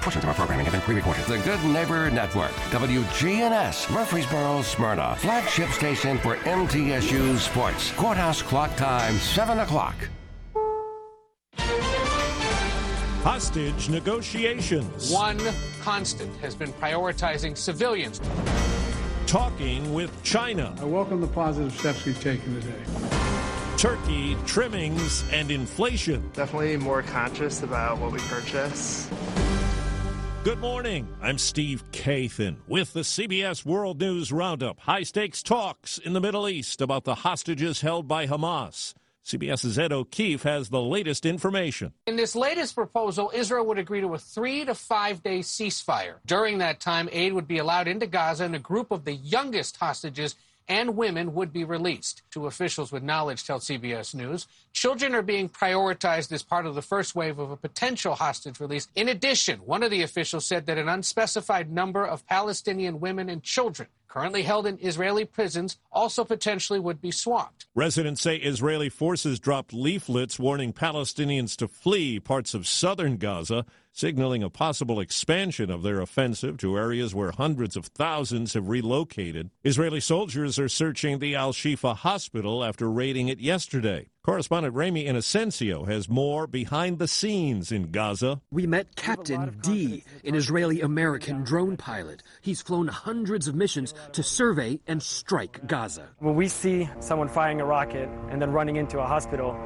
Portions of our programming have been pre-recorded. The Good Neighbor Network, WGNS, Murfreesboro, Smyrna, flagship station for MTSU Sports. Courthouse clock time, 7 o'clock. Hostage negotiations. One constant has been prioritizing civilians. Talking with China. I welcome the positive steps we've taken today. Turkey, trimmings, and inflation. Definitely more conscious about what we purchase. Good morning. I'm Steve Kathan with the CBS World News Roundup. High stakes talks in the Middle East about the hostages held by Hamas. CBS's Ed O'Keefe has the latest information. In this latest proposal, Israel would agree to a three to five day ceasefire. During that time, aid would be allowed into Gaza, and a group of the youngest hostages and women would be released. Two officials with knowledge tell CBS News children are being prioritized as part of the first wave of a potential hostage release. In addition, one of the officials said that an unspecified number of Palestinian women and children currently held in Israeli prisons also potentially would be swapped. Residents say Israeli forces dropped leaflets warning Palestinians to flee parts of southern Gaza, signaling a possible expansion of their offensive to areas where hundreds of thousands have relocated. Israeli soldiers are searching the Al Shifa hospital after raiding it yesterday. Correspondent Ramy Inocencio has more behind the scenes in Gaza. We met Captain D, an Israeli American drone pilot. He's flown hundreds of missions to survey and strike Gaza. When we see someone firing a rocket and then running into a hospital,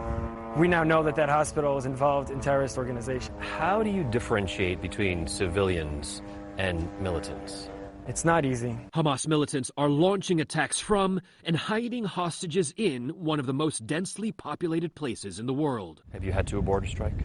we now know that that hospital is involved in terrorist organization. How do you differentiate between civilians and militants? It's not easy. Hamas militants are launching attacks from and hiding hostages in one of the most densely populated places in the world. Have you had to abort a strike?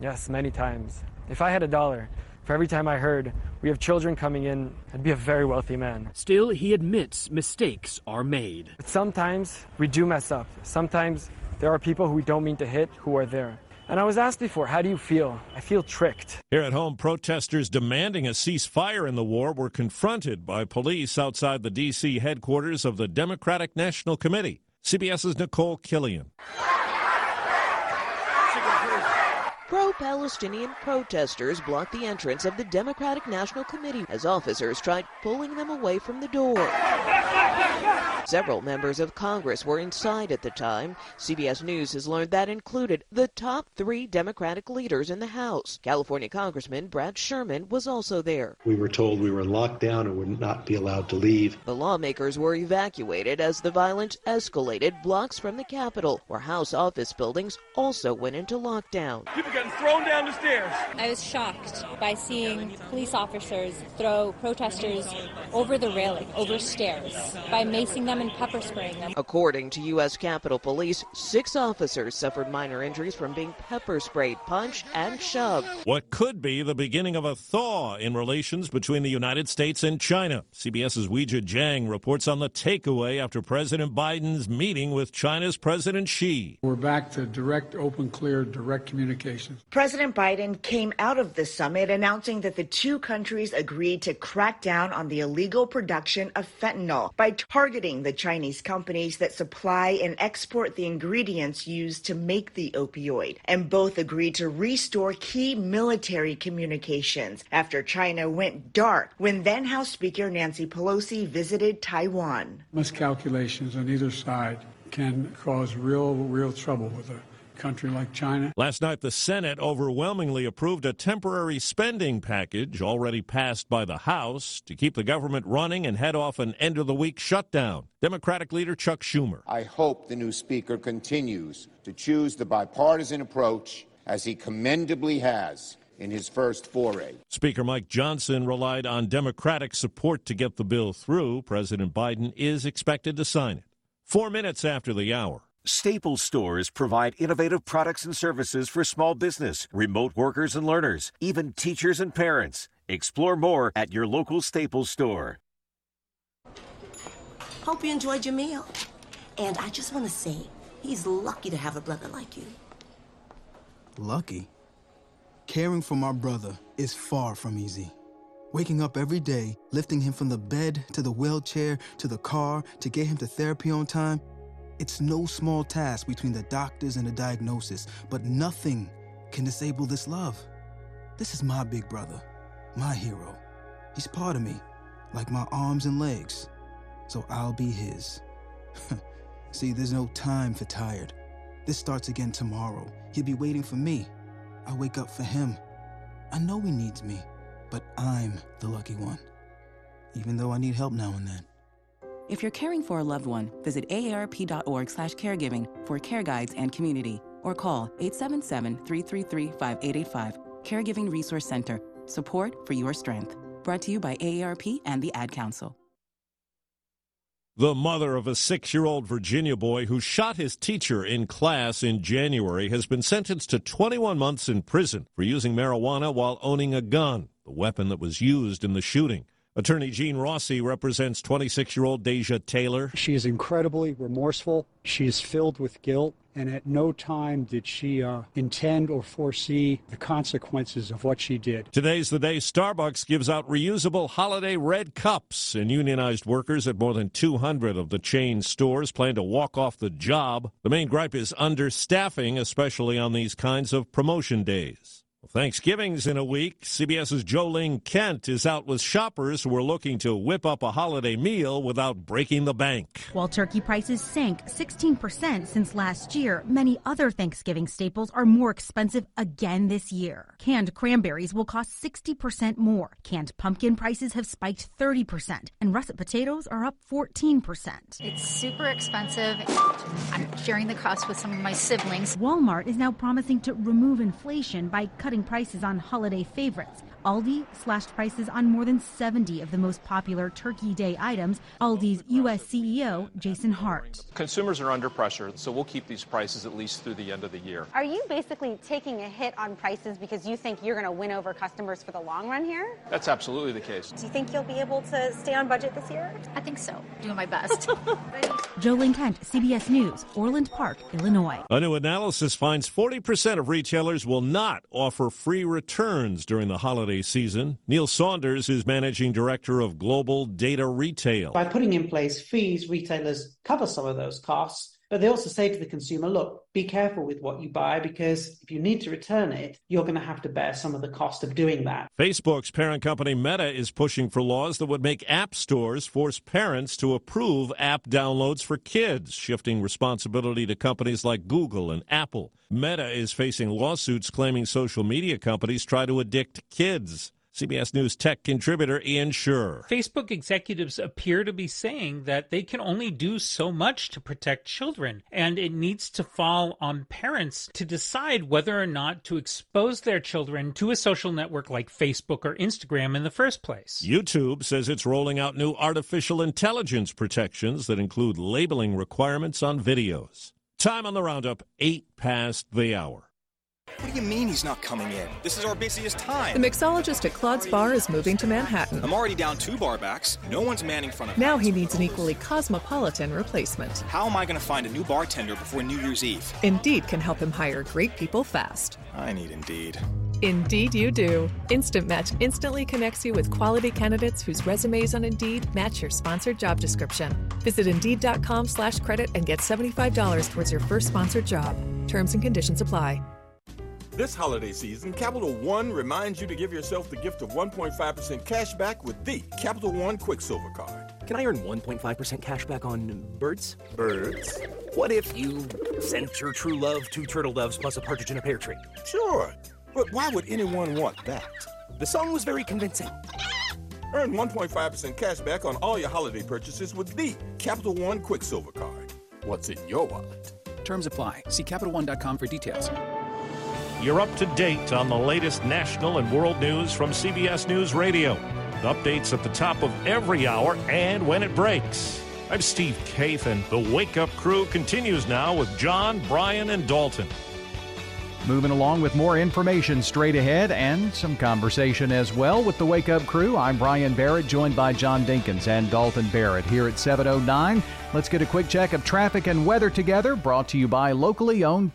Yes, many times. If I had a dollar for every time I heard we have children coming in, I'd be a very wealthy man. Still, he admits mistakes are made. But sometimes we do mess up. Sometimes there are people who we don't mean to hit who are there. And I was asked before, how do you feel? I feel tricked. Here at home, protesters demanding a ceasefire in the war were confronted by police outside the D.C. headquarters of the Democratic National Committee. CBS's Nicole Killion. Pro Palestinian protesters blocked the entrance of the Democratic National Committee as officers tried pulling them away from the door. Several members of Congress were inside at the time. CBS News has learned that included the top three Democratic leaders in the House. California Congressman Brad Sherman was also there. We were told we were locked down and would not be allowed to leave. The lawmakers were evacuated as the violence escalated blocks from the Capitol, where House office buildings also went into lockdown. People getting thrown down the stairs. I was shocked by seeing police officers throw protesters over the railing, over stairs, by macing them and pepper spraying them. According to U.S. Capitol Police, six officers suffered minor injuries from being pepper sprayed, punched, and shoved. What could be the beginning of a thaw in relations between the United States and China. CBS's Weijia Jiang reports on the takeaway after President Biden's meeting with China's President Xi. We're back to direct, open, clear, direct President Biden came out of the summit announcing that the two countries agreed to crack down on the illegal production of fentanyl by targeting the Chinese companies that supply and export the ingredients used to make the opioid. And both agreed to restore key military communications after China went dark when then House Speaker Nancy Pelosi visited Taiwan. Miscalculations on either side can cause real, real trouble with a country like China. Last night, the Senate overwhelmingly approved a temporary spending package already passed by the House to keep the government running and head off an end of the week shutdown. Democratic leader Chuck Schumer. I hope the new Speaker continues to choose the bipartisan approach as he commendably has in his first foray. Speaker Mike Johnson relied on Democratic support to get the bill through. President Biden is expected to sign it. Four minutes after the hour. Staples stores provide innovative products and services for small business, remote workers and learners, even teachers and parents. Explore more at your local Staples store. Hope you enjoyed your meal. And I just want to say, he's lucky to have a brother like you. Lucky? Caring for my brother is far from easy. Waking up every day, lifting him from the bed to the wheelchair to the car to get him to therapy on time, it's no small task between the doctors and the diagnosis, but nothing can disable this love. This is my big brother, my hero. He's part of me, like my arms and legs. So I'll be his. See, there's no time for tired. This starts again tomorrow. He'll be waiting for me. I wake up for him. I know he needs me, but I'm the lucky one. Even though I need help now and then. If you're caring for a loved one, visit aarp.org/caregiving for care guides and community, or call 877-333-5885. Caregiving Resource Center. Support for your strength. Brought to you by AARP and the Ad Council. The mother of a six year old Virginia boy who shot his teacher in class in January has been sentenced to 21 months in prison for using marijuana while owning a gun, the weapon that was used in the shooting. Attorney Gene Rossi represents 26 year old Deja Taylor. She is incredibly remorseful. She is filled with guilt. And at no time did she uh, intend or foresee the consequences of what she did. Today's the day Starbucks gives out reusable holiday red cups, and unionized workers at more than 200 of the chain stores plan to walk off the job. The main gripe is understaffing, especially on these kinds of promotion days. Thanksgiving's in a week. CBS's Jo Ling Kent is out with shoppers who are looking to whip up a holiday meal without breaking the bank. While turkey prices sank 16% since last year, many other Thanksgiving staples are more expensive again this year. Canned cranberries will cost 60% more. Canned pumpkin prices have spiked 30%, and russet potatoes are up 14%. It's super expensive. I'm sharing the cost with some of my siblings. Walmart is now promising to remove inflation by cutting prices on holiday favorites. Aldi slashed prices on more than 70 of the most popular Turkey Day items. Aldi's U.S. CEO, Jason Hart. Consumers are under pressure, so we'll keep these prices at least through the end of the year. Are you basically taking a hit on prices because you think you're going to win over customers for the long run here? That's absolutely the case. Do you think you'll be able to stay on budget this year? I think so. Doing my best. Jo Ling Kent, CBS News, Orland Park, Illinois. A new analysis finds 40% of retailers will not offer free returns during the holiday season. Neil Saunders is managing director of GlobalData Retail. By putting in place fees, retailers cover some of those costs. But they also say to the consumer, look, be careful with what you buy because if you need to return it, you're going to have to bear some of the cost of doing that. Facebook's parent company Meta is pushing for laws that would make app stores force parents to approve app downloads for kids, shifting responsibility to companies like Google and Apple. Meta is facing lawsuits claiming social media companies try to addict kids. CBS News tech contributor Ian Sherr. Facebook executives appear to be saying that they can only do so much to protect children, and it needs to fall on parents to decide whether or not to expose their children to a social network like Facebook or Instagram in the first place. YouTube says it's rolling out new artificial intelligence protections that include labeling requirements on videos. Time on the roundup, eight past the hour. What do you mean he's not coming in? This is our busiest time. The mixologist at Claude's Bar is moving to Manhattan. I'm already down two bar backs. No one's manning front of Now he needs an equally cosmopolitan replacement. How am I going to find a new bartender before New Year's Eve? Indeed can help him hire great people fast. I need Indeed. Indeed, you do. Instant Match instantly connects you with quality candidates whose resumes on Indeed match your sponsored job description. Visit Indeed.com/slash credit and get $75 towards your first sponsored job. Terms and conditions apply. This holiday season, Capital One reminds you to give yourself the gift of 1.5% cash back with the Capital One Quicksilver Card. Can I earn 1.5% cash back on birds? Birds? What if you sent your true love two turtle doves plus a partridge in a pear tree? Sure, but why would anyone want that? The song was very convincing. Earn 1.5% cash back on all your holiday purchases with the Capital One Quicksilver Card. What's in your wallet? Terms apply. See CapitalOne.com for details. You're up to date on the latest national and world news from CBS News Radio. Updates at the top of every hour and when it breaks. I'm Steve Kathan. The Wake Up Crew continues now with John, Brian, and Dalton. Moving along with more information straight ahead and some conversation as well with the Wake Up Crew. I'm Brian Barrett, joined by John Dinkins and Dalton Barrett here at 709. Let's get a quick check of traffic and weather together, brought to you by locally owned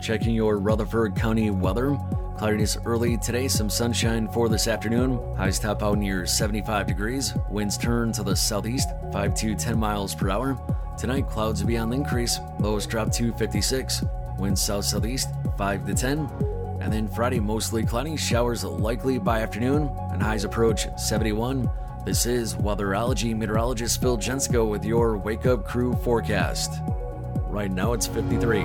Checking your Rutherford County weather. Cloudiness early today, some sunshine for this afternoon. Highs top out near 75 degrees. Winds turn to the southeast, 5 to 10 miles per hour. Tonight, clouds will be on the increase. Lows drop to 56. Winds south southeast, 5 to 10. And then Friday, mostly cloudy. Showers likely by afternoon, and highs approach 71. This is weatherology meteorologist Phil Jensko with your Wake Up Crew forecast. Right now, it's 53.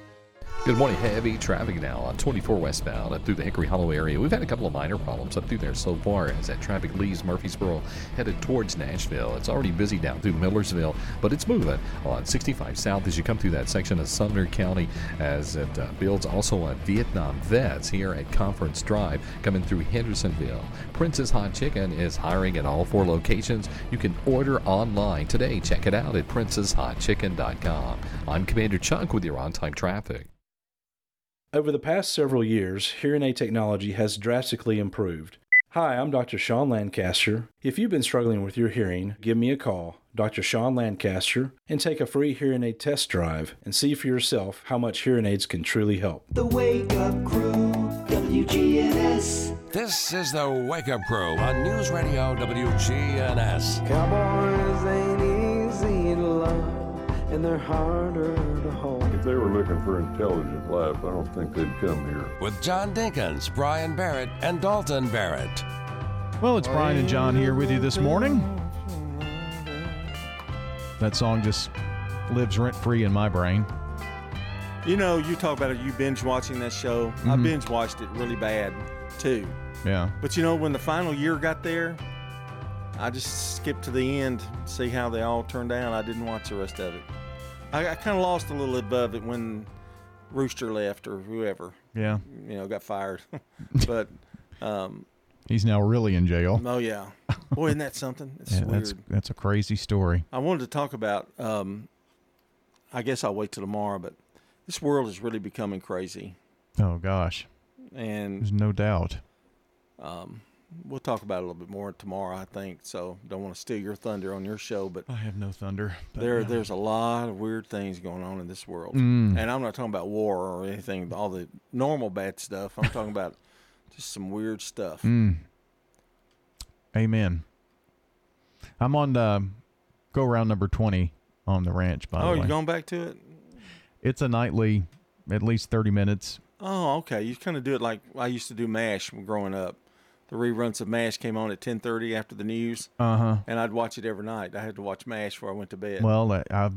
Good morning. Heavy traffic now on 24 westbound up through the Hickory Hollow area. We've had a couple of minor problems up through there so far as that traffic leaves Murfreesboro headed towards Nashville. It's already busy down through Millersville, but it's moving on 65 south as you come through that section of Sumner County as it uh, builds also on Vietnam vets here at Conference Drive coming through Hendersonville. Prince's Hot Chicken is hiring at all four locations. You can order online today. Check it out at princeshotchicken.com. I'm Commander Chuck with your on time traffic. Over the past several years, hearing aid technology has drastically improved. Hi, I'm Dr. Sean Lancaster. If you've been struggling with your hearing, give me a call, Dr. Sean Lancaster, and take a free hearing aid test drive and see for yourself how much hearing aids can truly help. The Wake Up Crew, WGNS. This is the Wake Up Crew on News Radio WGNS. Cowboys ain't easy to love, and they're harder to hold. If they were looking for intelligent life, I don't think they'd come here. With John Dinkins, Brian Barrett, and Dalton Barrett. Well, it's Brian and John here with you this morning. That song just lives rent free in my brain. You know, you talk about it, you binge watching that show. I Mhm. binge watched it really bad too. Yeah. But you know, when the final year got there, I just skipped to the end, see how they all turned out. I didn't watch the rest of it. I, I kind of lost a little above it when Rooster left or whoever. Yeah. You know, got fired. but, um, He's now really in jail. oh yeah, boy, isn't that something? It's Yeah, weird. that's that's a crazy story. I wanted to talk about. Um, I guess I'll wait till tomorrow, but this world is really becoming crazy, Oh gosh, and there's no doubt. um, we'll talk about it a little bit more tomorrow. I think so. Don't want to steal your thunder on your show, but I have no thunder. there yeah. there's a lot of weird things going on in this world, Mm. and I'm not talking about war or anything, all the normal bad stuff. I'm talking about just some weird stuff. Mm. Amen. I'm on the go round number twenty on the ranch. By oh, the way, oh, you going back to it? it's a nightly, at least thirty minutes. Oh, okay. You kind of do it like I used to do MASH growing up. The reruns of MASH came on at 10:30 after the news, Uh-huh. and I'd watch it every night. I had to watch MASH before I went to bed. Well, I, I,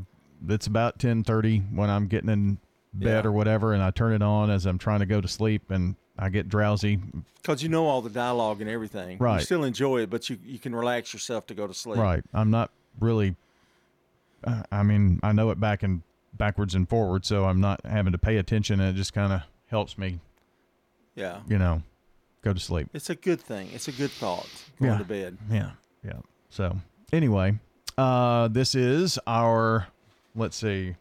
it's about ten thirty when I'm getting in bed Yeah. or whatever, and I turn it on as I'm trying to go to sleep, and I get drowsy. Because you know all the dialogue and everything. Right. You still enjoy it, but you you can relax yourself to go to sleep. Right. I'm not really. Uh, I mean, I know it back and backwards and forward, so I'm not having to pay attention, and it just kind of helps me, Yeah. you know, go to sleep. It's a good thing. It's a good thought going Yeah. to bed. Yeah, yeah. So anyway, uh, this is our let's see,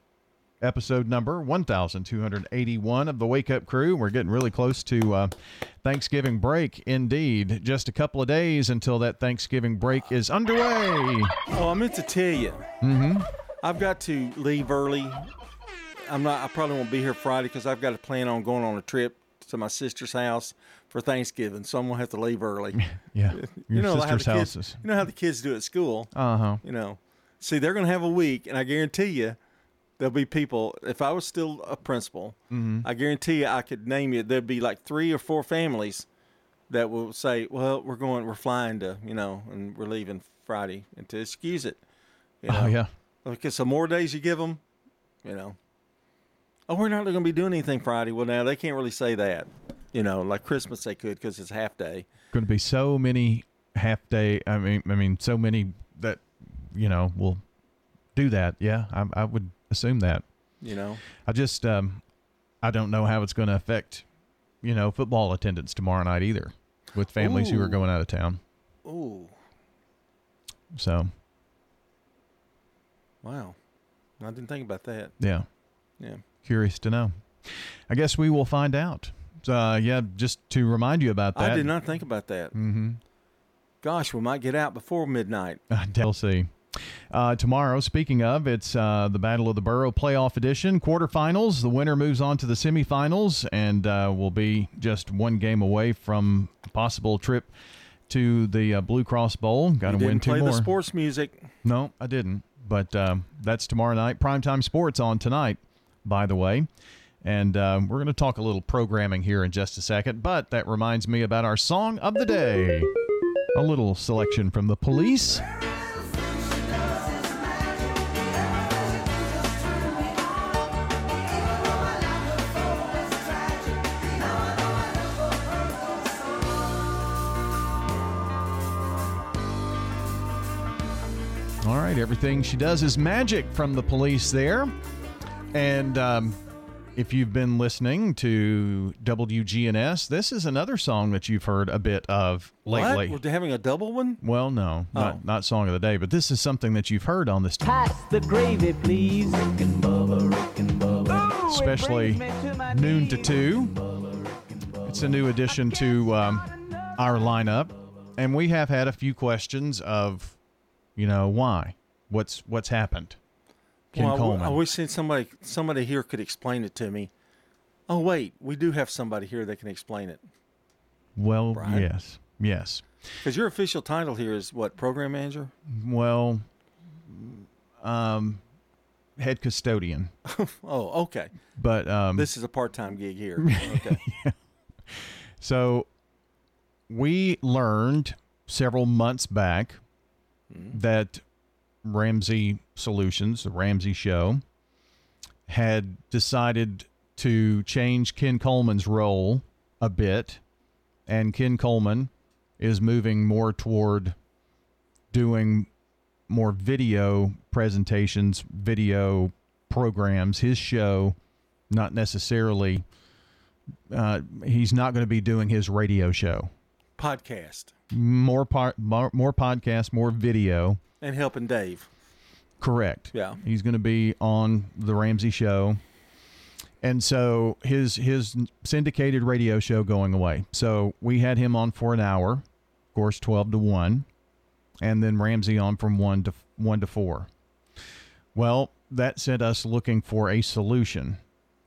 episode number one thousand two hundred eighty-one of the Wake Up Crew. We're getting really close to uh, Thanksgiving break. Indeed, just a couple of days until that Thanksgiving break is underway. Oh, I meant to tell you. Mm-hmm. I've got to leave early. I'm not. I probably won't be here Friday because I've got to plan on going on a trip to my sister's house for Thanksgiving, so I'm gonna have to leave early. Yeah, you know how the sister's kids, You know how the kids do at school. Uh huh. You know, see, they're gonna have a week, and I guarantee you, there'll be people. If I was still a principal, Mhm. I guarantee you, I could name you. There'd be like three or four families that will say, "Well, we're going, we're flying to, you know, and we're leaving Friday," and to excuse it. You Oh, know? yeah. Because the more days you give them, you know. Oh, we're not going to be doing anything Friday. Well, now they can't really say that. You know, like Christmas they could because it's half day. Going to be so many half day. I mean, I mean, so many that you know will do that. Yeah, I, I would assume that. You know. I just um, I don't know how it's going to affect you know football attendance tomorrow night either, with families who are going out of town. Ooh, So wow. I didn't think about that. yeah, Yeah. curious to know. I guess we will find out. Uh, yeah, just to remind you about that. I did not think about that. Mm-hmm. Gosh, we might get out before midnight. We'll see. Uh, tomorrow, speaking of, it's uh, the Battle of the Boro Playoff Edition quarterfinals. The winner moves on to the semifinals and uh, will be just one game away from a possible trip to the uh, Blue Cross Bowl. Got to win two play more. the sports music. No, I didn't. But um, that's tomorrow night. Primetime Sports on tonight, by the way. And um, we're going to talk a little programming here in just a second. But that reminds me about our song of the day. A little selection from the police. All right, everything she does is magic from the police there. And um, if you've been listening to WGNS, this is another song that you've heard a bit of lately. What? We're having a double one? Well, no, Oh. not, not song of the day, but this is something that you've heard on this, Pass the gravy, please. Rick and Bubba, Rick and Bubba. especially noon to two. It's a new addition to um, our lineup, and we have had a few questions of, you know, why, what's what's happened. Ken well, Coleman. I wish somebody somebody here could explain it to me. Oh wait, we do have somebody here that can explain it. well, Brian? yes, yes. Because your official title here is what? Program manager? Well, um, head custodian. oh, okay. But um, this is a part-time gig here. Okay. So we learned several months back that Ramsey Solutions, the Ramsey Show, had decided to change Ken Coleman's role a bit, and Ken Coleman is moving more toward doing more video presentations, video programs. His show, not necessarily. Uh, he's not going to be doing his radio show. Podcast More part, more, more podcast, more video. and helping Dave. Correct. Yeah. He's going to be on the Ramsey show. And so his his syndicated radio show going away. So we had him on for an hour, of course 12 to 1, and then Ramsey on from 1 to 1 to 4. Well, that set us looking for a solution.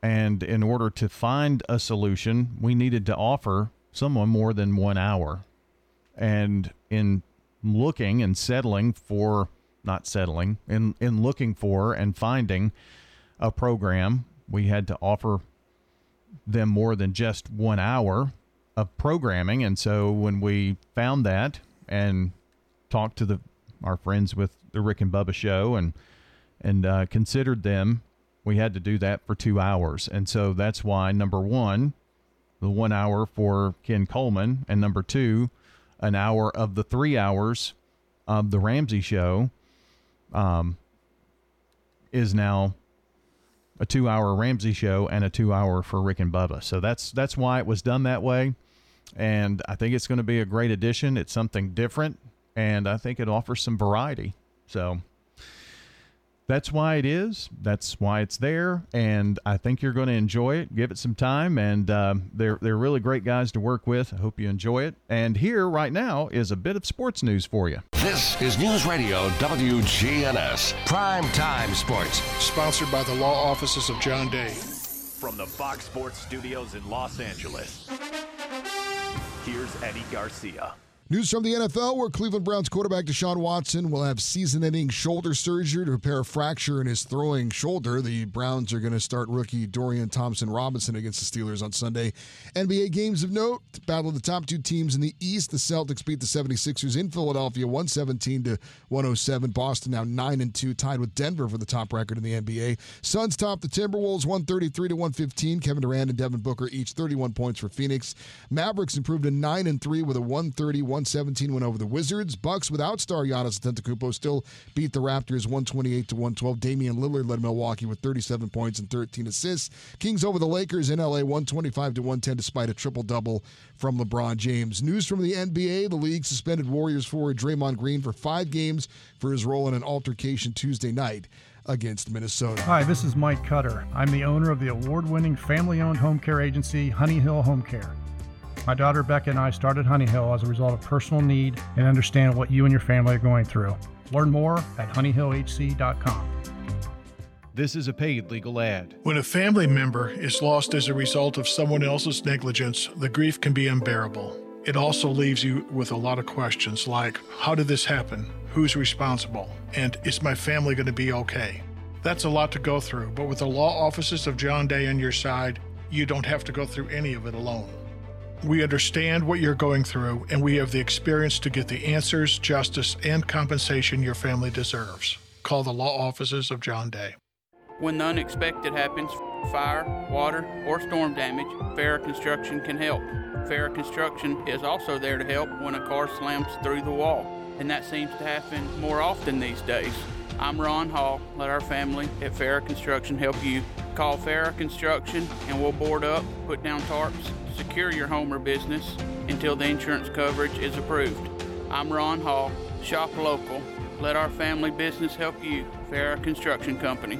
And in order to find a solution, we needed to offer someone more than 1 hour. And in looking and settling for not settling in in looking for and finding a program we had to offer them more than just one hour of programming. And so when we found that and talked to the our friends with the rick and bubba show and and uh, considered them we had to do that for two hours. And so that's why number one the one hour for ken coleman and number two an hour of the three hours of the Ramsey show um, is now a two hour Ramsey show and a two hour for Rick and Bubba. So that's that's why it was done that way. And I think it's going to be a great addition. It's something different and I think it offers some variety. So that's why it is. That's why it's there, and I think you're going to enjoy it. Give it some time, and um, they're they're really great guys to work with. I hope you enjoy it. And here right now is a bit of sports news for you. This is News Radio WGNS Prime Time Sports. Sponsored by the law offices of John Day. From the Fox Sports Studios in Los Angeles, here's Eddie Garcia. News from the NFL, where Cleveland Browns quarterback Deshaun Watson will have season ending shoulder surgery to repair a fracture in his throwing shoulder. The Browns are going to start rookie Dorian Thompson Robinson against the Steelers on Sunday. NBA games of note battle of the top two teams in the East. The Celtics beat the 76ers in Philadelphia 117 to 107. Boston now 9 and 2, tied with Denver for the top record in the NBA. Suns topped the Timberwolves 133 to 115. Kevin Durant and Devin Booker each 31 points for Phoenix. Mavericks improved to 9 and 3 with a 130 117 win over the Wizards. Bucks without star Giannis Antetokounmpo still beat the Raptors 128 to 112. Damian Lillard led Milwaukee with 37 points and 13 assists. Kings over the Lakers in LA 125 to 110 despite a triple double from LeBron James. News from the NBA: the league suspended Warriors forward Draymond Green for five games for his role in an altercation Tuesday night against Minnesota. Hi, this is Mike Cutter. I'm the owner of the award winning family owned home care agency, Honey Hill Home Care. My daughter Becca and I started Honey Hill as a result of personal need and understand what you and your family are going through. Learn more at honeyhillhc.com. This is a paid legal ad. When a family member is lost as a result of someone else's negligence, the grief can be unbearable. It also leaves you with a lot of questions like How did this happen? Who's responsible? And is my family going to be okay? That's a lot to go through, but with the law offices of John Day on your side, you don't have to go through any of it alone. We understand what you're going through, and we have the experience to get the answers, justice, and compensation your family deserves. Call the law offices of John Day. When the unexpected happens, fire, water, or storm damage, Farrah Construction can help. Farrah Construction is also there to help when a car slams through the wall, and that seems to happen more often these days. I'm Ron Hall. Let our family at Farrah Construction help you. Call Farrah Construction and we'll board up, put down tarps, secure your home or business until the insurance coverage is approved. I'm Ron Hall. Shop local. Let our family business help you. Farrah Construction Company.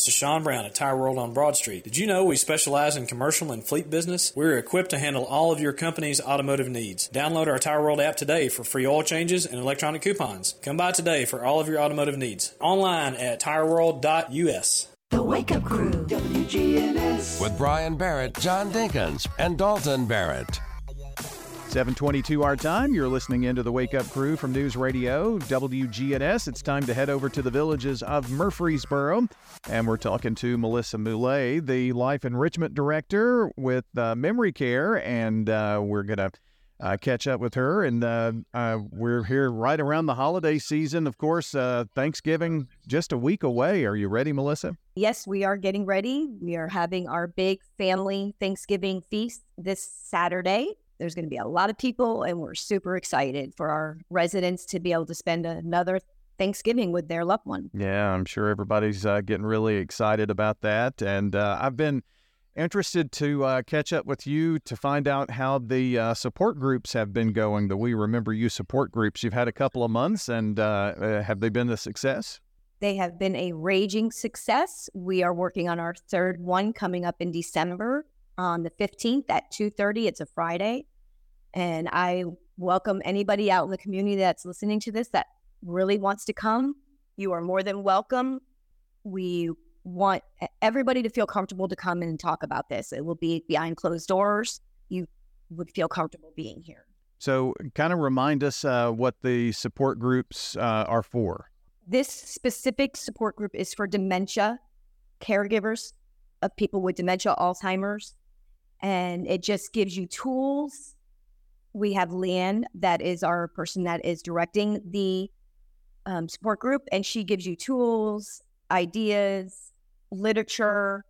This is Sean Brown at Tire World on Broad Street. Did you know we specialize in commercial and fleet business? We're equipped to handle all of your company's automotive needs. Download our Tire World app today for free oil changes and electronic coupons. Come by today for all of your automotive needs. Online at tireworld.us. The Wake Up Crew, WGNS. With Brian Barrett, John Dinkins, and Dalton Barrett. 722 our time. You're listening into the Wake Up Crew from News Radio WGNS. It's time to head over to the villages of Murfreesboro. And we're talking to Melissa Moulet, the Life Enrichment Director with uh, Memory Care. And uh, we're going to uh, catch up with her. And uh, uh, we're here right around the holiday season. Of course, uh, Thanksgiving just a week away. Are you ready, Melissa? Yes, we are getting ready. We are having our big family Thanksgiving feast this Saturday. There's going to be a lot of people, and we're super excited for our residents to be able to spend another Thanksgiving with their loved one. Yeah, I'm sure everybody's uh, getting really excited about that. And uh, I've been interested to uh, catch up with you to find out how the uh, support groups have been going. The We Remember You support groups. You've had a couple of months, and uh, uh, have they been a success? They have been a raging success. We are working on our third one coming up in December on the 15th at 2:30. It's a Friday. And I welcome anybody out in the community that's listening to this that really wants to come. You are more than welcome. We want everybody to feel comfortable to come and talk about this. It will be behind closed doors. You would feel comfortable being here. So, kind of remind us uh, what the support groups uh, are for. This specific support group is for dementia caregivers of people with dementia, Alzheimer's, and it just gives you tools we have Leanne, that is our person that is directing the um, support group, and she gives you tools, ideas, literature.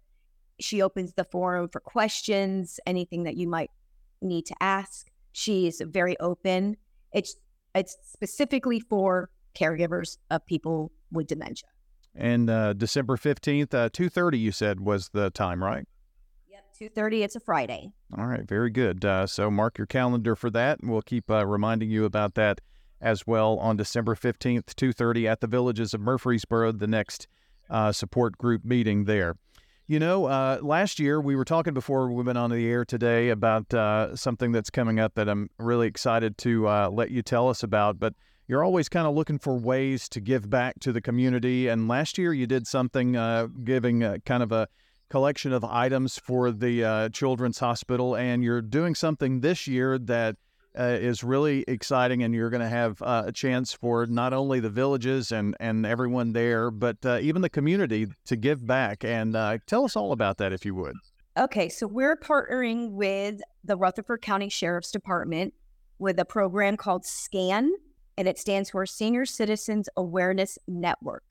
She opens the forum for questions, anything that you might need to ask. She is very open. It's it's specifically for caregivers of people with dementia. And uh, December fifteenth, uh, two thirty, you said was the time, right? 2.30 it's a friday. All right very good. Uh, so mark your calendar for that we'll keep uh, reminding you about that as well on december 15th 2.30 at the villages of murfreesboro the next uh, support group meeting there. You know uh, last year we were talking before we went on the air today about uh, something that's coming up that i'm really excited to uh, let you tell us about but you're always kind of looking for ways to give back to the community and last year you did something giving kind of a collection of items for the uh, Children's Hospital, and you're doing something this year that uh, is really exciting, and you're going to have uh, a chance for not only the villages and, and everyone there, but uh, even the community to give back. And uh, tell us all about that, if you would. Okay, so we're partnering with the Rutherford County Sheriff's Department with a program called SCAN, and it stands for Senior Citizens Awareness Network.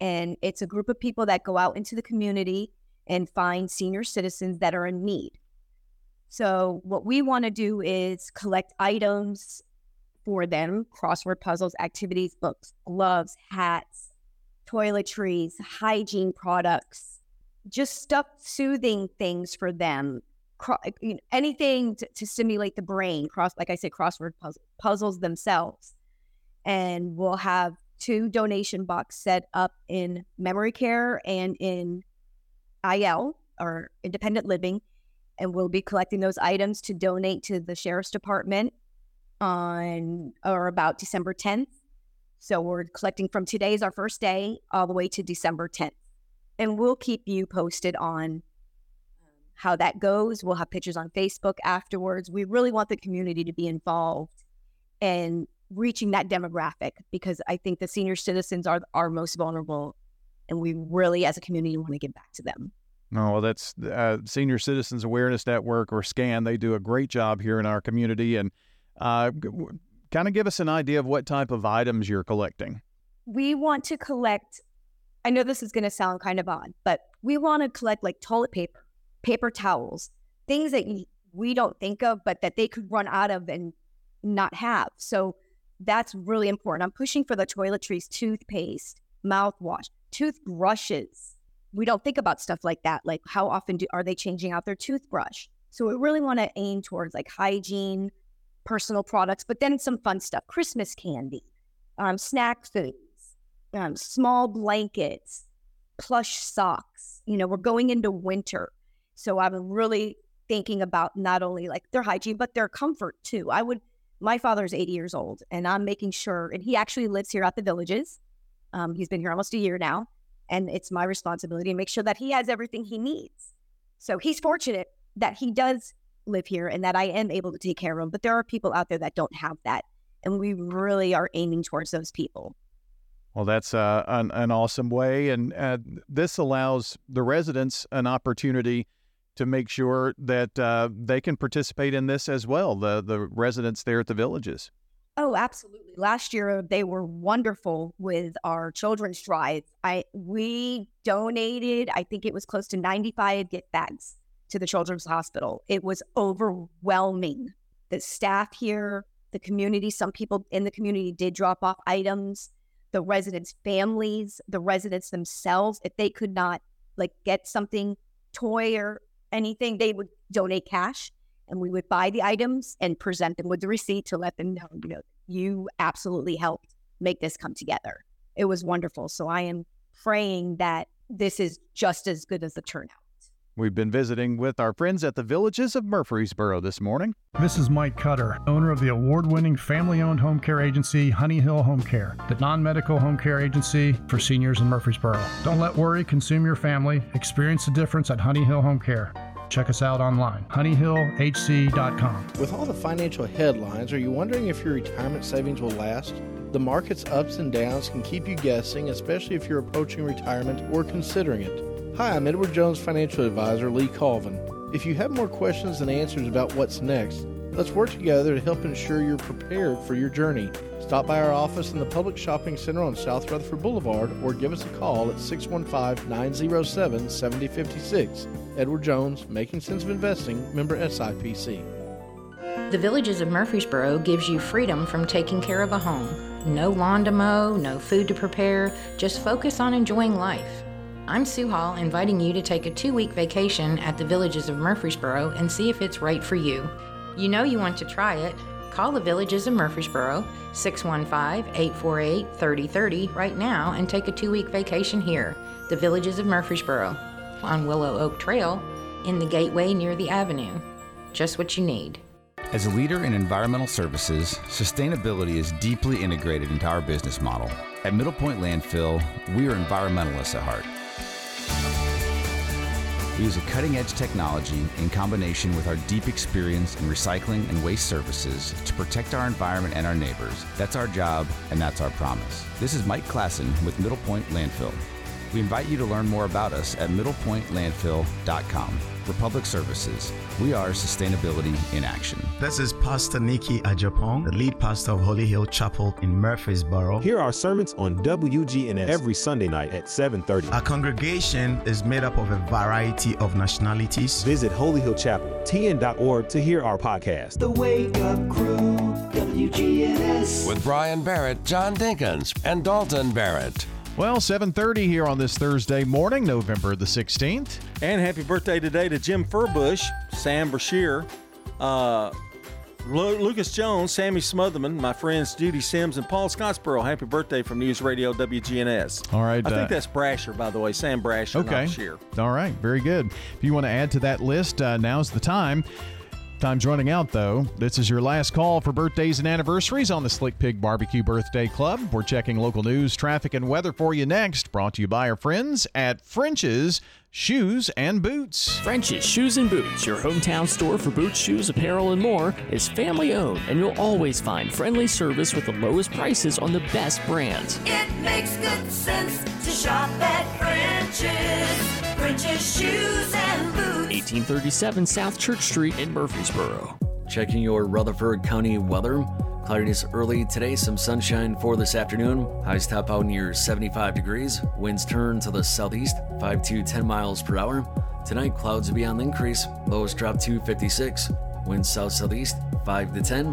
And it's a group of people that go out into the community and find senior citizens that are in need. So, what we want to do is collect items for them crossword puzzles, activities, books, gloves, hats, toiletries, hygiene products, just stuff, soothing things for them, Cro- anything to, to, stimulate the brain, cross, like I said, crossword puzzle, puzzles themselves. And we'll have two donation box set up in memory care and in IL or independent living. and we'll be collecting those items to donate to the sheriff's department on or about December 10th. So we're collecting from today's our first day all the way to December 10th. And we'll keep you posted on um, how that goes. We'll have pictures on Facebook afterwards. We really want the community to be involved in reaching that demographic because I think the senior citizens are our most vulnerable and we really as a community want to give back to them. Oh, well, that's uh, Senior Citizens Awareness Network or SCAN. They do a great job here in our community. And uh, kind of give us an idea of what type of items you're collecting. We want to collect, I know this is going to sound kind of odd, but we want to collect like toilet paper, paper towels, things that we don't think of, but that they could run out of and not have. So that's really important. I'm pushing for the toiletries, toothpaste, mouthwash, toothbrushes. We don't think about stuff like that. Like how often do, are they changing out their toothbrush? So we really want to aim towards like hygiene, personal products, but then some fun stuff, Christmas candy, um, snack foods, um, small blankets, plush socks. You know, we're going into winter. So I'm really thinking about not only like their hygiene, but their comfort too. I would, my father's 80 years old, and I'm making sure, and he actually lives here at the villages. Um, he's been here almost a year now. And it's my responsibility to make sure that he has everything he needs. So he's fortunate that he does live here and that I am able to take care of him. But there are people out there that don't have that. And we really are aiming towards those people. Well, that's uh, an, an awesome way. And uh, this allows the residents an opportunity to make sure that uh, they can participate in this as well, the, the residents there at the villages. Oh, absolutely. Last year they were wonderful with our children's drive. I we donated, I think it was close to 95 gift bags to the children's hospital. It was overwhelming. The staff here, the community, some people in the community did drop off items. The residents' families, the residents themselves, if they could not like get something, toy or anything, they would donate cash and we would buy the items and present them with the receipt to let them know, you know, you absolutely helped make this come together. It was wonderful. So I am praying that this is just as good as the turnout. We've been visiting with our friends at the Villages of Murfreesboro this morning. This is Mike Cutter, owner of the award winning family owned home care agency Honey Hill Home Care, the non medical home care agency for seniors in Murfreesboro. Don't let worry consume your family. Experience the difference at Honey Hill Home Care. Check us out online, honeyhillhc.com. With all the financial headlines, are you wondering if your retirement savings will last? The market's ups and downs can keep you guessing, especially if you're approaching retirement or considering it. Hi, I'm Edward Jones financial advisor Lee Colvin. If you have more questions than answers about what's next, let's work together to help ensure you're prepared for your journey. Stop by our office in the Public Shopping Center on South Rutherford Boulevard or give us a call at 615 907 7056. Edward Jones, Making Sense of Investing, member SIPC. The Villages of Murfreesboro gives you freedom from taking care of a home. No lawn to mow, no food to prepare, just focus on enjoying life. I'm Sue Hall, inviting you to take a two week vacation at the Villages of Murfreesboro and see if it's right for you. You know you want to try it. Call the Villages of Murfreesboro, 615 848 3030 right now and take a two week vacation here. The Villages of Murfreesboro on Willow Oak Trail in the gateway near the avenue. Just what you need. As a leader in environmental services, sustainability is deeply integrated into our business model. At Middle Point Landfill, we are environmentalists at heart. We use a cutting edge technology in combination with our deep experience in recycling and waste services to protect our environment and our neighbors. That's our job, and that's our promise. This is Mike Klassen with Middle Point Landfill. We invite you to learn more about us at middlepointlandfill.com. Republic Services. We are sustainability in action. This is Pastor Nikki Ajapong, the lead pastor of Holy Hill Chapel in Murfreesboro. Here are sermons on WGNS every Sunday night at 7:30. Our congregation is made up of a variety of nationalities. Visit Holy Hill Chapel, tn.org to hear our podcast. The Wake Up Crew, WGNS. With Brian Barrett, John Dinkins, and Dalton Barrett. Well, 7:30 here on this Thursday morning, November the 16th. And happy birthday today to Jim Furbush, Sam Brashear. Uh, Lu- Lucas Jones, Sammy Smotherman, my friends Judy Sims, and Paul Scottsboro. Happy birthday from News Radio WGNS. All right. I think uh, that's Brasher, by the way. Sam Brasher, Okay. not Shear. All right. Very good. If you want to add to that list, uh, now's the time. Time's running out, though. This is your last call for birthdays and anniversaries on the Slick Pig Barbecue Birthday Club. We're checking local news, traffic, and weather for you next. Brought to you by our friends at French's Shoes and Boots. French's Shoes and Boots, your hometown store for boots, shoes, apparel, and more, is family owned, and you'll always find friendly service with the lowest prices on the best brands. It makes good sense to shop at French's. French's Shoes and Boots. 1837 South Church Street in Murfreesboro. Checking your Rutherford County weather. Cloudiness early today, some sunshine for this afternoon. Highs top out near 75 degrees. Winds turn to the southeast, 5 to 10 miles per hour. Tonight, clouds will be on the increase. Lows drop to 56. Winds south southeast, 5 to 10.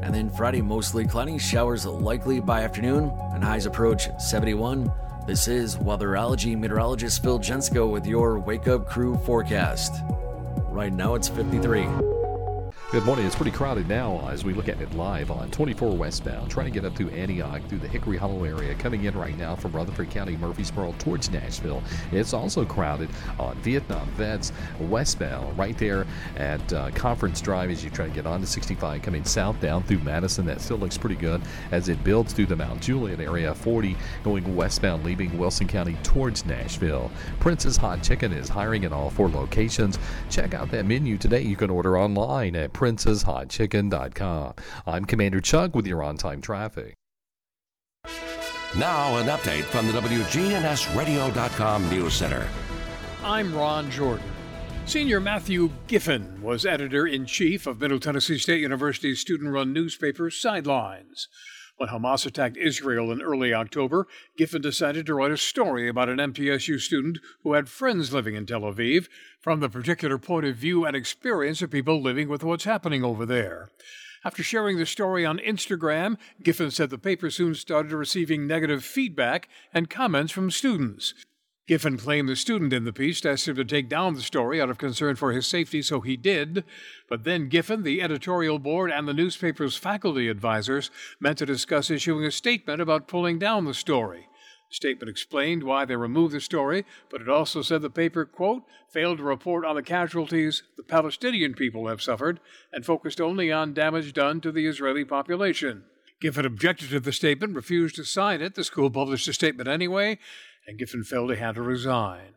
And then Friday, mostly cloudy, showers likely by afternoon, and highs approach 71. This is weatherology meteorologist Phil Jensko with your Wake Up Crew forecast. Right now, it's 53. Good morning. It's pretty crowded now as we look at it live on 24 westbound, trying to get up to Antioch through the Hickory Hollow area. Coming in right now from Rutherford County, Murfreesboro towards Nashville. It's also crowded on Vietnam Vets westbound, right there at uh, Conference Drive as you try to get onto 65, coming south down through Madison. That still looks pretty good as it builds through the Mount Juliet area. 40 going westbound, leaving Wilson County towards Nashville. Prince's Hot Chicken is hiring in all four locations. Check out that menu today. You can order online at princeshotchicken.com. I'm Commander Chuck with your on time traffic. Now, an update from the WGNSradio.com News Center. I'm Ron Jordan. Senior Matthew Giffen was editor in chief of Middle Tennessee State University's student run newspaper Sidelines. When Hamas attacked Israel in early October, Giffen decided to write a story about an MTSU student who had friends living in Tel Aviv from the particular point of view and experience of people living with what's happening over there. After sharing the story on Instagram, Giffen said the paper soon started receiving negative feedback and comments from students. Giffen claimed the student in the piece asked him to take down the story out of concern for his safety, so he did. But then Giffen, the editorial board, and the newspaper's faculty advisors met to discuss issuing a statement about pulling down the story. The statement explained why they removed the story, but it also said the paper, quote, failed to report on the casualties the Palestinian people have suffered and focused only on damage done to the Israeli population. Giffen objected to the statement, refused to sign it. The school published a statement anyway, and Giffenfeld had to resign.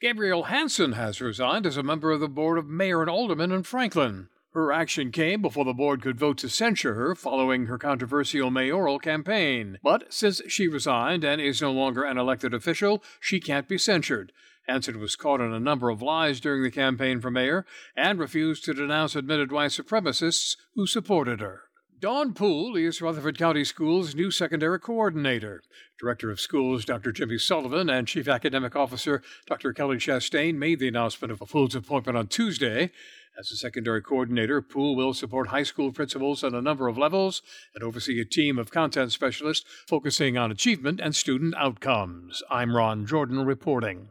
Gabrielle Hanson has resigned as a member of the board of mayor and aldermen in Franklin. Her action came before the board could vote to censure her following her controversial mayoral campaign. But since she resigned and is no longer an elected official, she can't be censured. Hanson was caught in a number of lies during the campaign for mayor and refused to denounce admitted white supremacists who supported her. Dawn Poole is Rutherford County Schools' new secondary coordinator. Director of Schools Dr. Jimmy Sullivan and Chief Academic Officer Dr. Kelly Chastain made the announcement of Poole's appointment on Tuesday. As a secondary coordinator, Poole will support high school principals on a number of levels and oversee a team of content specialists focusing on achievement and student outcomes. I'm Ron Jordan reporting.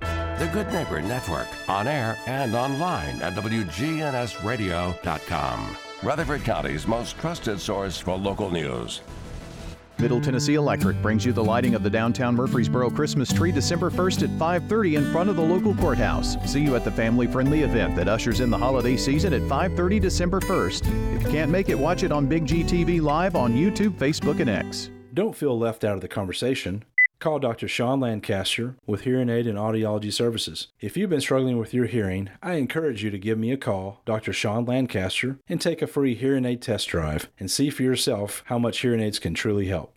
The Good Neighbor Network, on air and online at WGNSradio.com. Rutherford County's most trusted source for local news. Middle Tennessee Electric brings you the lighting of the downtown Murfreesboro Christmas tree December 1st at 5:30 in front of the local courthouse. See you at the family-friendly event that ushers in the holiday season at 5:30 December 1st. If you can't make it, watch it on Big GTV live on YouTube, Facebook, and X. Don't feel left out of the conversation. Call Dr. Sean Lancaster with Hearing Aid and Audiology Services. If you've been struggling with your hearing, I encourage you to give me a call, Dr. Sean Lancaster, and take a free hearing aid test drive and see for yourself how much hearing aids can truly help.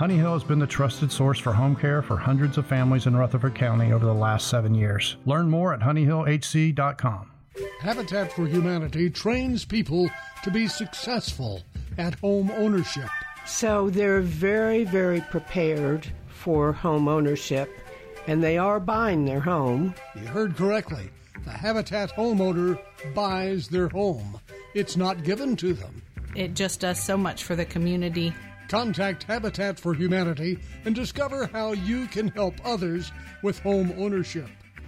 Honey Hill has been the trusted source for home care for hundreds of families in Rutherford County over the last seven years. Learn more at honeyhillhc.com. Habitat for Humanity trains people to be successful at home ownership. So they're very, very prepared for home ownership and they are buying their home. You heard correctly. The Habitat homeowner buys their home. It's not given to them. It just does so much for the community. Contact Habitat for Humanity and discover how you can help others with home ownership.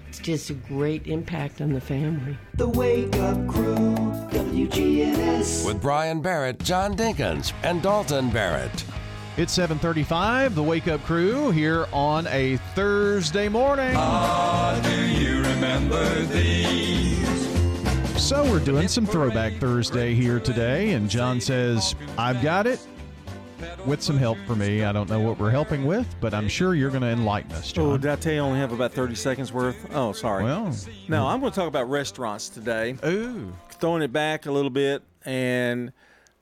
It's just a great impact on the family. The Wake Up Crew, WGNS. With Brian Barrett, John Dinkins, and Dalton Barrett. It's 7:35. The Wake Up Crew here on a Thursday morning. Ah, do you remember these? So we're doing some Throwback Thursday here today, and John says, "I've got it." With some help for me, I don't know what we're helping with, but I'm sure you're going to enlighten us, John. Oh, did I tell you I only have about 30 seconds worth? Oh, sorry. Well, no, I'm going to talk about restaurants today. Ooh. Throwing it back a little bit. And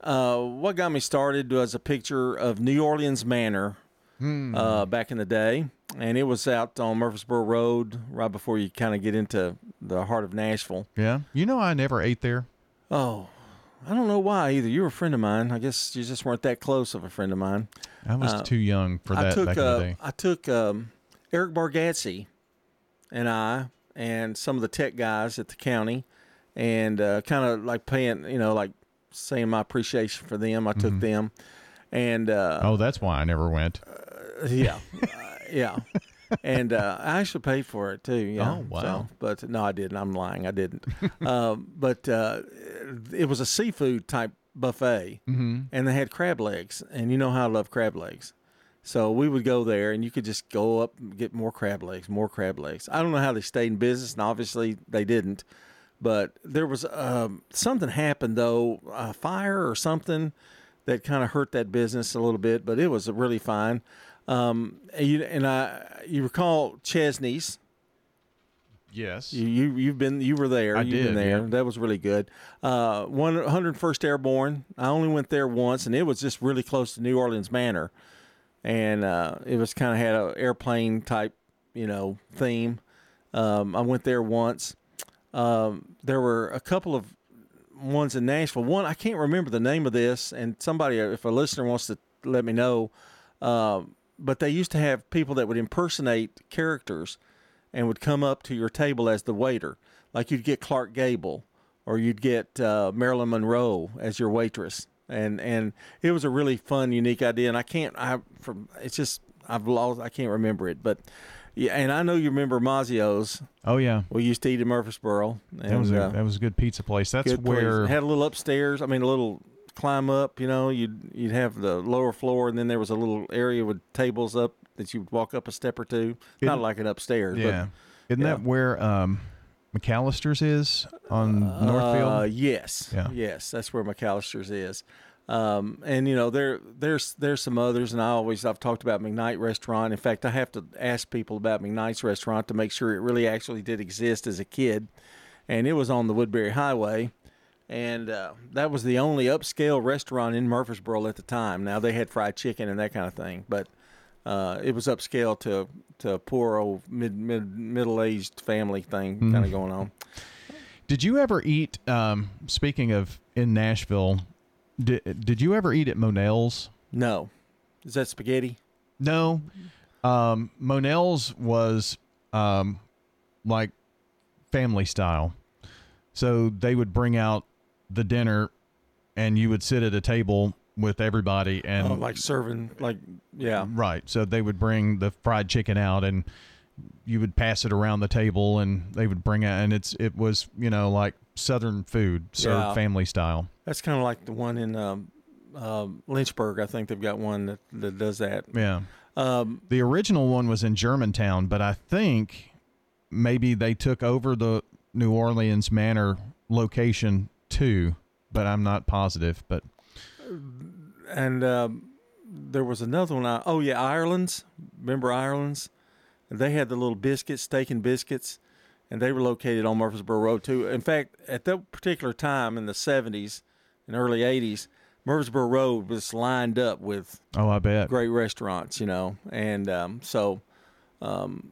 uh, what got me started was a picture of New Orleans Manor Hmm. uh, back in the day. And it was out on Murfreesboro Road right before you kind of get into the heart of Nashville. Yeah, you know I never ate there. Oh, I don't know why either. You were a friend of mine. I guess you just weren't that close of a friend of mine. I was Uh, too young for I that took, back in uh, the day. I took um, Eric Bargatze and I and some of the tech guys at the county and uh, kind of like paying, you know, like saying my appreciation for them. I took them. And uh, Mm-hmm. oh, that's why I never went. yeah, uh, yeah. And uh, I actually paid for it too. Yeah. Oh, wow. So, but no, I didn't. I'm lying. I didn't. um, but uh, it was a seafood type buffet, Mhm. and they had crab legs, and you know how I love crab legs. So we would go there, and you could just go up and get more crab legs, more crab legs. I don't know how they stayed in business, and obviously they didn't. But there was um, something happened though, a fire or something that kind of hurt that business a little bit. But it was really fine. Um, and, you, and I, you recall Chesney's? Yes. You, you you've been you were there. I You've did, been there. yeah. That was really good. Uh, 101st Airborne. I only went there once, and it was just really close to New Orleans Manor, and uh, it was kind of had a airplane type, you know, theme. Um, I went there once. Um, there were a couple of ones in Nashville. One I can't remember the name of this, and somebody, if a listener wants to let me know, um, but they used to have people that would impersonate characters and would come up to your table as the waiter. Like you'd get Clark Gable or you'd get uh, Marilyn Monroe as your waitress. And and it was a really fun, unique idea. And I can't, I from it's just I've lost, I can't remember it. But yeah, and I know you remember Mazzio's. Oh yeah, we used to eat in Murfreesboro. And, that was a, uh, that was a good pizza place. That's good place. where had a little upstairs. I mean, a little climb up. You know, you'd you'd have the lower floor, and then there was a little area with tables up that you would walk up a step or two. Not Isn't- like an upstairs. yeah. But, Isn't yeah. that where um, McAlister's is on Northfield? Uh, yes. Yeah. Yes, that's where McAlister's is. Um, and you know there there's there's some others, and I always I've talked about McKnight Restaurant. In fact, I have to ask people about McKnight's Restaurant to make sure it really actually did exist as a kid, and it was on the Woodbury Highway, and uh, that was the only upscale restaurant in Murfreesboro at the time. Now they had fried chicken and that kind of thing, but uh, it was upscale to to a poor old mid mid middle aged family thing kind Mhm. of going on. Did you ever eat? Um, speaking of in Nashville, did did you ever eat at Monell's? No, is that spaghetti? No, um, Monell's was um, like family style. So they would bring out the dinner, and you would sit at a table with everybody, and Oh, like serving, like yeah, right. So they would bring the fried chicken out, and you would pass it around the table, and they would bring it, and it's it was you know like Southern food served Yeah. family style. That's kind of like the one in um, um, Lynchburg. I think they've got one that, that does that. Yeah. Um, the original one was in Germantown, but I think maybe they took over the New Orleans Manor location too, but I'm not positive. But and um, there was another one. I, oh yeah, Ireland's. Remember Ireland's? They had the little biscuits, steak and biscuits, and they were located on Murfreesboro Road too. In fact, at that particular time in the '70s and early '80s, Murfreesboro Road was lined up with oh, I bet great restaurants, you know, and um, so um,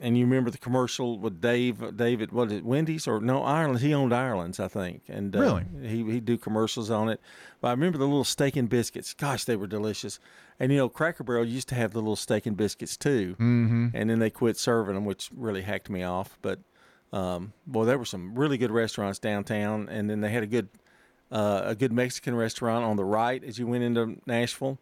and you remember the commercial with Dave, David, what is it, Wendy's or no Ireland? He owned Ireland's, I think, and uh, Really? he he'd do commercials on it. But I remember the little steak and biscuits. Gosh, they were delicious. And you know, Cracker Barrel used to have the little steak and biscuits too, Mhm. and then they quit serving them, which really hacked me off. But um, boy, there were some really good restaurants downtown, and then they had a good uh, a good Mexican restaurant on the right as you went into Nashville.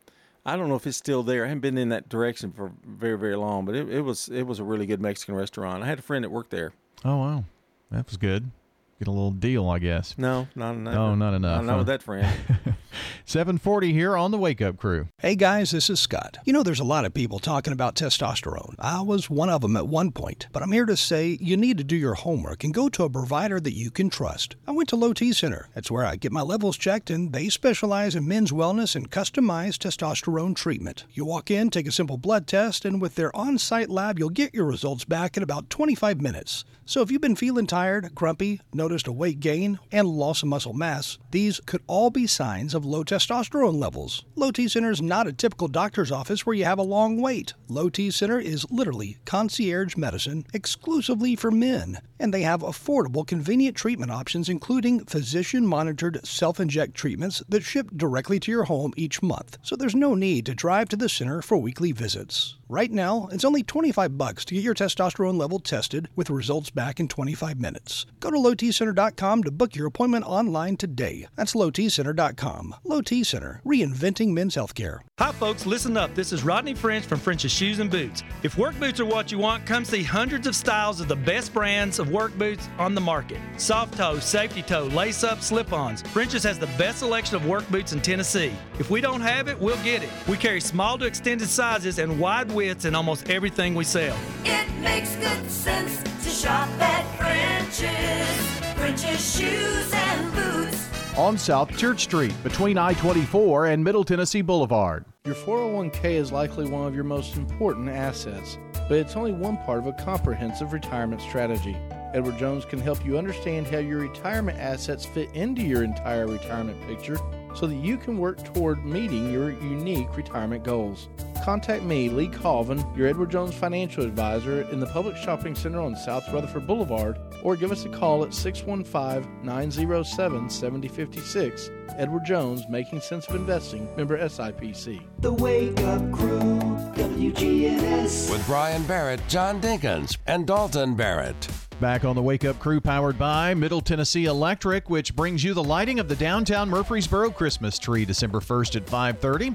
I don't know if it's still there. I haven't been in that direction for very very long, but it, it was it was a really good Mexican restaurant. I had a friend that worked there. Oh wow, that was good. Get a little deal, I guess. No, not enough. Oh, not enough. Not huh? with that friend. 740 here on the Wake Up Crew. Hey guys, this is Scott. You know, there's a lot of people talking about testosterone. I was one of them at one point, but I'm here to say you need to do your homework and go to a provider that you can trust. I went to Low T Center. That's where I get my levels checked, and they specialize in men's wellness and customized testosterone treatment. You walk in, take a simple blood test, and with their on site lab, you'll get your results back in about 25 minutes. So if you've been feeling tired, grumpy, noticed a weight gain, and loss of muscle mass, these could all be signs of low testosterone levels. Low T Center is not a typical doctor's office where you have a long wait. Low T Center is literally concierge medicine exclusively for men, and they have affordable, convenient treatment options, including physician monitored self inject treatments that ship directly to your home each month. So there's no need to drive to the center for weekly visits. Right now, it's only 25 bucks to get your testosterone level tested with results back in 25 minutes. Go to lowtcenter.com to book your appointment online today. That's lowtcenter.com. Low T Center, reinventing men's healthcare. Hi, folks, listen up. This is Rodney French from French's Shoes and Boots. If work boots are what you want, come see hundreds of styles of the best brands of work boots on the market soft toe, safety toe, lace up, slip ons. French's has the best selection of work boots in Tennessee. If we don't have it, we'll get it. We carry small to extended sizes and wide widths in almost everything we sell. It makes good sense to shop at French's. French's shoes and boots. On South Church Street between I 24 and Middle Tennessee Boulevard. Your 401k is likely one of your most important assets, but it's only one part of a comprehensive retirement strategy. Edward Jones can help you understand how your retirement assets fit into your entire retirement picture so that you can work toward meeting your unique retirement goals. Contact me, Lee Colvin, your Edward Jones financial advisor in the Public Shopping Center on South Rutherford Boulevard, or give us a call at 615 907 7056. Edward Jones, Making Sense of Investing, member SIPC. The Wake Up Crew, WGNS. With Brian Barrett, John Dinkins, and Dalton Barrett. Back on the Wake Up Crew, powered by Middle Tennessee Electric, which brings you the lighting of the downtown Murfreesboro Christmas tree December 1st at 5:30.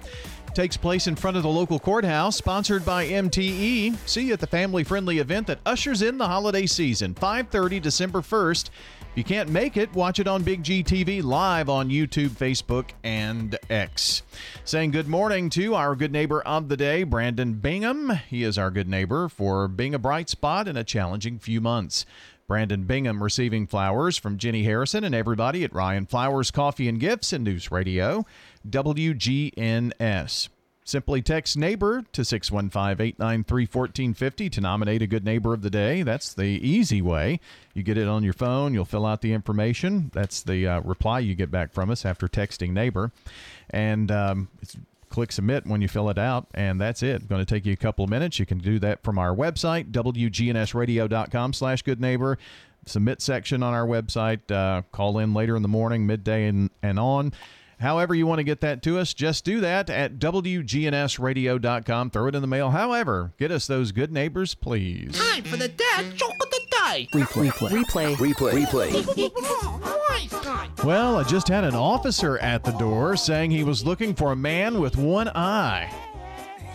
Takes place in front of the local courthouse, sponsored by MTE. See you at the family-friendly event that ushers in the holiday season. 5:30 December 1st. If you can't make it, watch it on Big G TV live on YouTube, Facebook, and X. Saying good morning to our good neighbor of the day, Brandon Bingham. He is our good neighbor for being a bright spot in a challenging few months. Brandon Bingham receiving flowers from Jenny Harrison and everybody at Ryan Flowers Coffee and Gifts and News Radio, WGNS. Simply text neighbor to 615 893 1450 to nominate a good neighbor of the day. That's the easy way. You get it on your phone, you'll fill out the information. That's the uh, reply you get back from us after texting neighbor. And um, it's click submit when you fill it out and that's it going to take you a couple of minutes you can do that from our website wgnsradio.com slash good neighbor submit section on our website uh, call in later in the morning midday and, and on however you want to get that to us just do that at wgnsradio.com throw it in the mail however get us those good neighbors please Time for the dad joke of the day. Replay. Replay. Replay. Replay. Replay. Well, I just had an officer at the door saying he was looking for a man with one eye.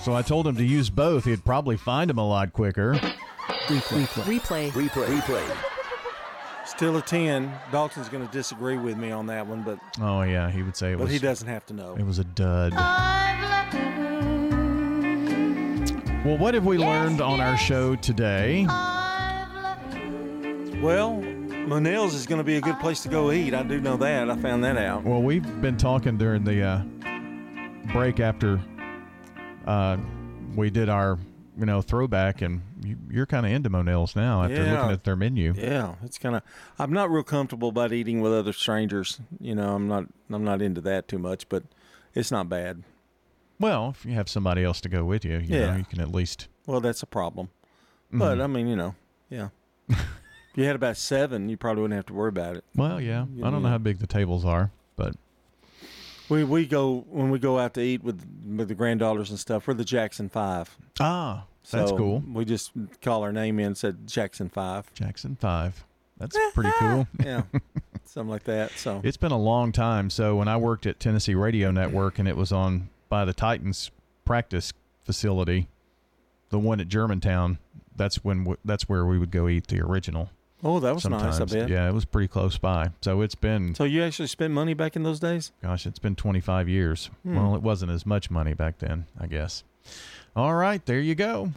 So I told him to use both. He'd probably find him a lot quicker. Replay. Replay. Replay. Replay. Still a 10. Dalton's going to disagree with me on that one, but Oh yeah, he would say it but was. he doesn't have to know. It was a dud. Well, what have we learned on our show today? Well, Monell's is going to be a good place to go eat. I do know that. I found that out. Well, we've been talking during the uh, break after uh, we did our, you know, throwback, and you, you're kind of into Monell's now after Yeah. looking at their menu. Yeah, it's kind of. I'm not real comfortable about eating with other strangers. You know, I'm not. I'm not into that too much, but it's not bad. Well, if you have somebody else to go with you, you know, Yeah. you can at least. Well, that's a problem. But Mhm. I mean, you know, yeah. if you had about seven, you probably wouldn't have to worry about it. Well, yeah. I don't know how big the tables are, but We we go when we go out to eat with with the granddaughters and stuff. We're the Jackson Five. Ah, that's So cool. We just call our name in, said Jackson Five. Jackson Five. That's pretty cool. Yeah, something like that. So It's been a long time. So when I worked at Tennessee Radio Network and it was on by the Titans practice facility, the one at Germantown, that's when w- that's where we would go eat the original. Oh, that was nice, I bet. Yeah, it was pretty close by. So it's been so you actually spent money back in those days. gosh, it's been 25 years. Hmm. Well, it wasn't as much money back then, I guess. All right, there you go.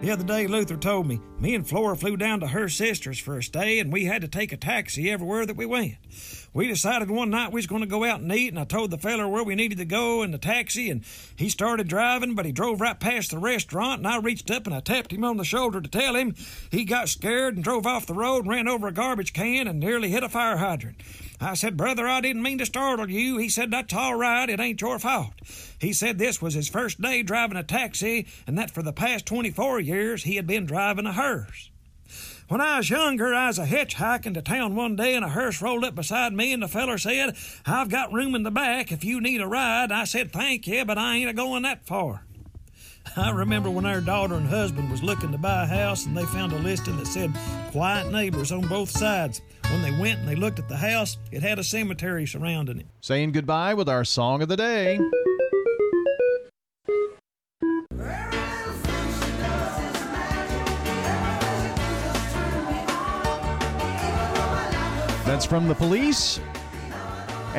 The other day, Luther told me me and Flora flew down to her sister's for a stay, and we had to take a taxi everywhere that we went. We decided one night we was going to go out and eat, and I told the feller where we needed to go in the taxi, and he started driving, but he drove right past the restaurant, and I reached up and I tapped him on the shoulder to tell him. He got scared and drove off the road and ran over a garbage can and nearly hit a fire hydrant. I said, Brother, I didn't mean to startle you. He said, That's all right. It ain't your fault. He said this was his first day driving a taxi and that for the past 24 years he had been driving a hearse. When I was younger, I was a hitchhiking to town one day and a hearse rolled up beside me and the feller said, I've got room in the back if you need a ride. I said, Thank you, but I ain't a going that far. I remember when our daughter and husband was looking to buy a house and they found a listing that said quiet neighbors on both sides. When they went and they looked at the house, it had a cemetery surrounding it. Saying goodbye with our song of the day. That's from the police.